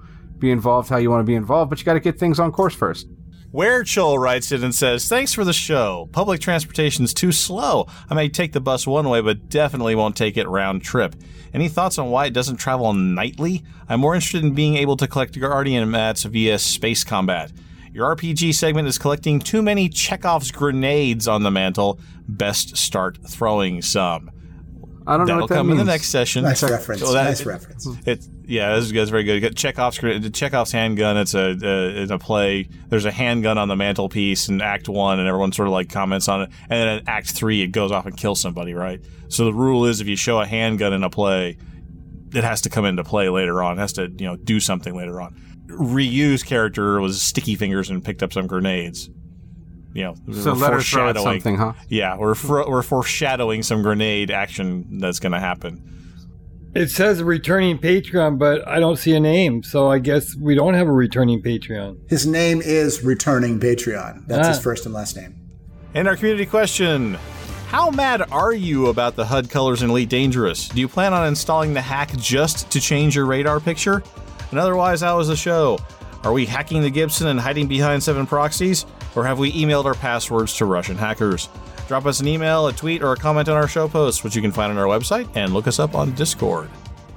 S6: be involved how you want to be involved. But you got to get things on course first.
S1: Where Chol writes in and says, Thanks for the show. Public transportation's too slow. I may take the bus one way, but definitely won't take it round trip. Any thoughts on why it doesn't travel nightly? I'm more interested in being able to collect Guardian mats via space combat. Your RPG segment is collecting too many Chekhov's grenades on the mantle. Best start throwing some.
S6: I don't know
S1: That'll
S6: what that
S1: come in the next session.
S3: Nice reference.
S1: So that-
S3: nice reference.
S1: It yeah, this guy's very good. Chekhov's Chekhov's handgun. It's a uh, it's a play. There's a handgun on the mantelpiece in Act One, and everyone sort of like comments on it. And then in Act Three, it goes off and kills somebody. Right. So the rule is, if you show a handgun in a play, it has to come into play later on. It has to you know do something later on. Ryu's character was sticky fingers and picked up some grenades. You know,
S6: So
S1: we're
S6: let her throw at
S1: foreshadowing-
S6: something, huh?
S1: Yeah, we're for, we're foreshadowing some grenade action that's going to happen.
S2: It says returning Patreon, but I don't see a name, so I guess we don't have a returning Patreon.
S3: His name is Returning Patreon. That's his
S2: Ah.
S3: first and last name.
S1: And our community question How mad are you about the HUD colors in Elite Dangerous? Do you plan on installing the hack just to change your radar picture? And otherwise, how was the show? Are we hacking the Gibson and hiding behind seven proxies? Or have we emailed our passwords to Russian hackers? Drop us an email, a tweet, or a comment on our show post, which you can find on our website, and look us up on Discord.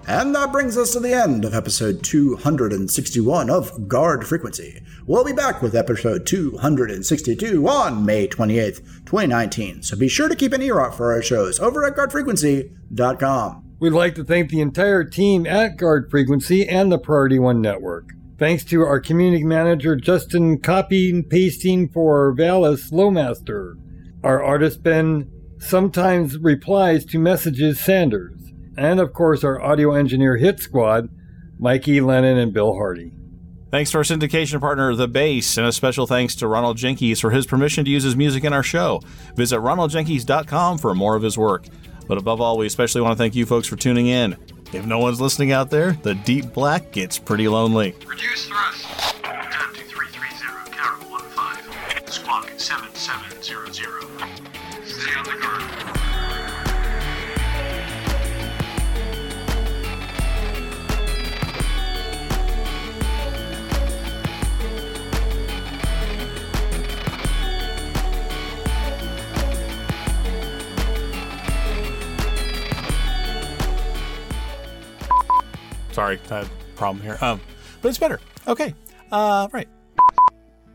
S3: And that brings us to the end of episode 261 of Guard Frequency. We'll be back with episode 262 on May 28th, 2019. So be sure to keep an ear out for our shows over at guardfrequency.com.
S2: We'd like to thank the entire team at Guard Frequency and the Priority One Network. Thanks to our community manager Justin copying and pasting for Valis Lowmaster. Our artist Ben sometimes replies to messages Sanders. And of course our audio engineer Hit Squad, Mikey Lennon and Bill Hardy.
S1: Thanks to our syndication partner, The Base, and a special thanks to Ronald Jenkins for his permission to use his music in our show. Visit ronaldjenkins.com for more of his work. But above all, we especially want to thank you folks for tuning in. If no one's listening out there, the deep black gets pretty lonely.
S4: Reduce thrust.
S1: Sorry, I had a problem here. Um, but it's better. Okay. Uh, right.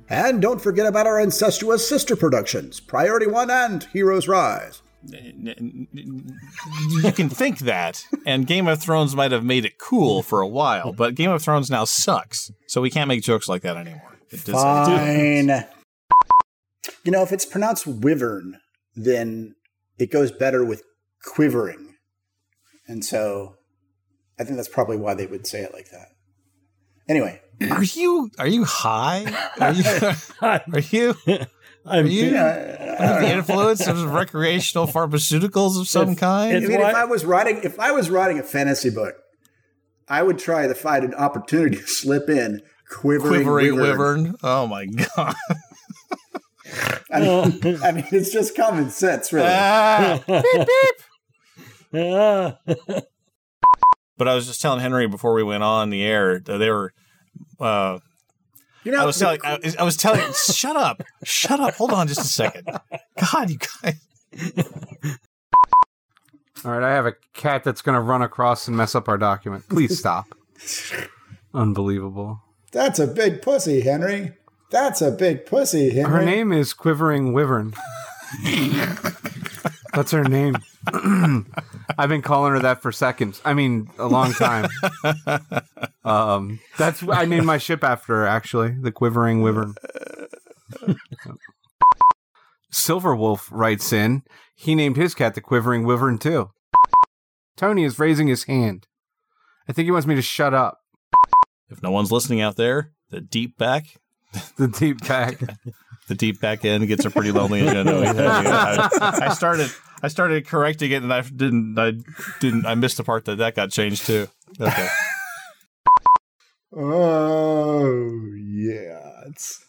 S3: And don't forget about our incestuous sister productions, Priority One and Heroes Rise.
S1: You can think that, and Game of Thrones might have made it cool for a while, but Game of Thrones now sucks, so we can't make jokes like that anymore. It
S3: Fine. You know, if it's pronounced wyvern, then it goes better with quivering. And so I think that's probably why they would say it like that. Anyway,
S1: Are you are you high? Are you are you are you under the influence of recreational pharmaceuticals of some kind?
S3: I mean, if I was writing, if I was writing a fantasy book, I would try to find an opportunity to slip in quivering,
S1: Quivering
S3: wyvern.
S1: wyvern. Oh my god.
S3: I mean, I mean, it's just common sense, really.
S1: Ah. beep beep. But I was just telling Henry before we went on the air that they were. Uh,
S3: You know,
S1: I was
S3: the-
S1: telling. I, was- I was telling. shut up! Shut up! Hold on, just a second. God, you guys.
S6: All right, I have a cat that's going to run across and mess up our document. Please stop. Unbelievable.
S3: That's a big pussy, Henry. That's a big pussy, Henry.
S6: Her name is Quivering Wyvern. That's her name. I've been calling her that for seconds. I mean, a long time. Um, that's I named my ship after her. Actually, the Quivering Wyvern. Silverwolf writes in. He named his cat the Quivering Wyvern too. Tony is raising his hand. I think he wants me to shut up.
S1: If no one's listening out there, the deep back,
S6: The deep back.
S1: The deep back end gets a pretty lonely agenda. I, I started. I started correcting it, and I didn't. I didn't. I missed the part that that got changed too. Okay.
S3: Oh, yeah. It's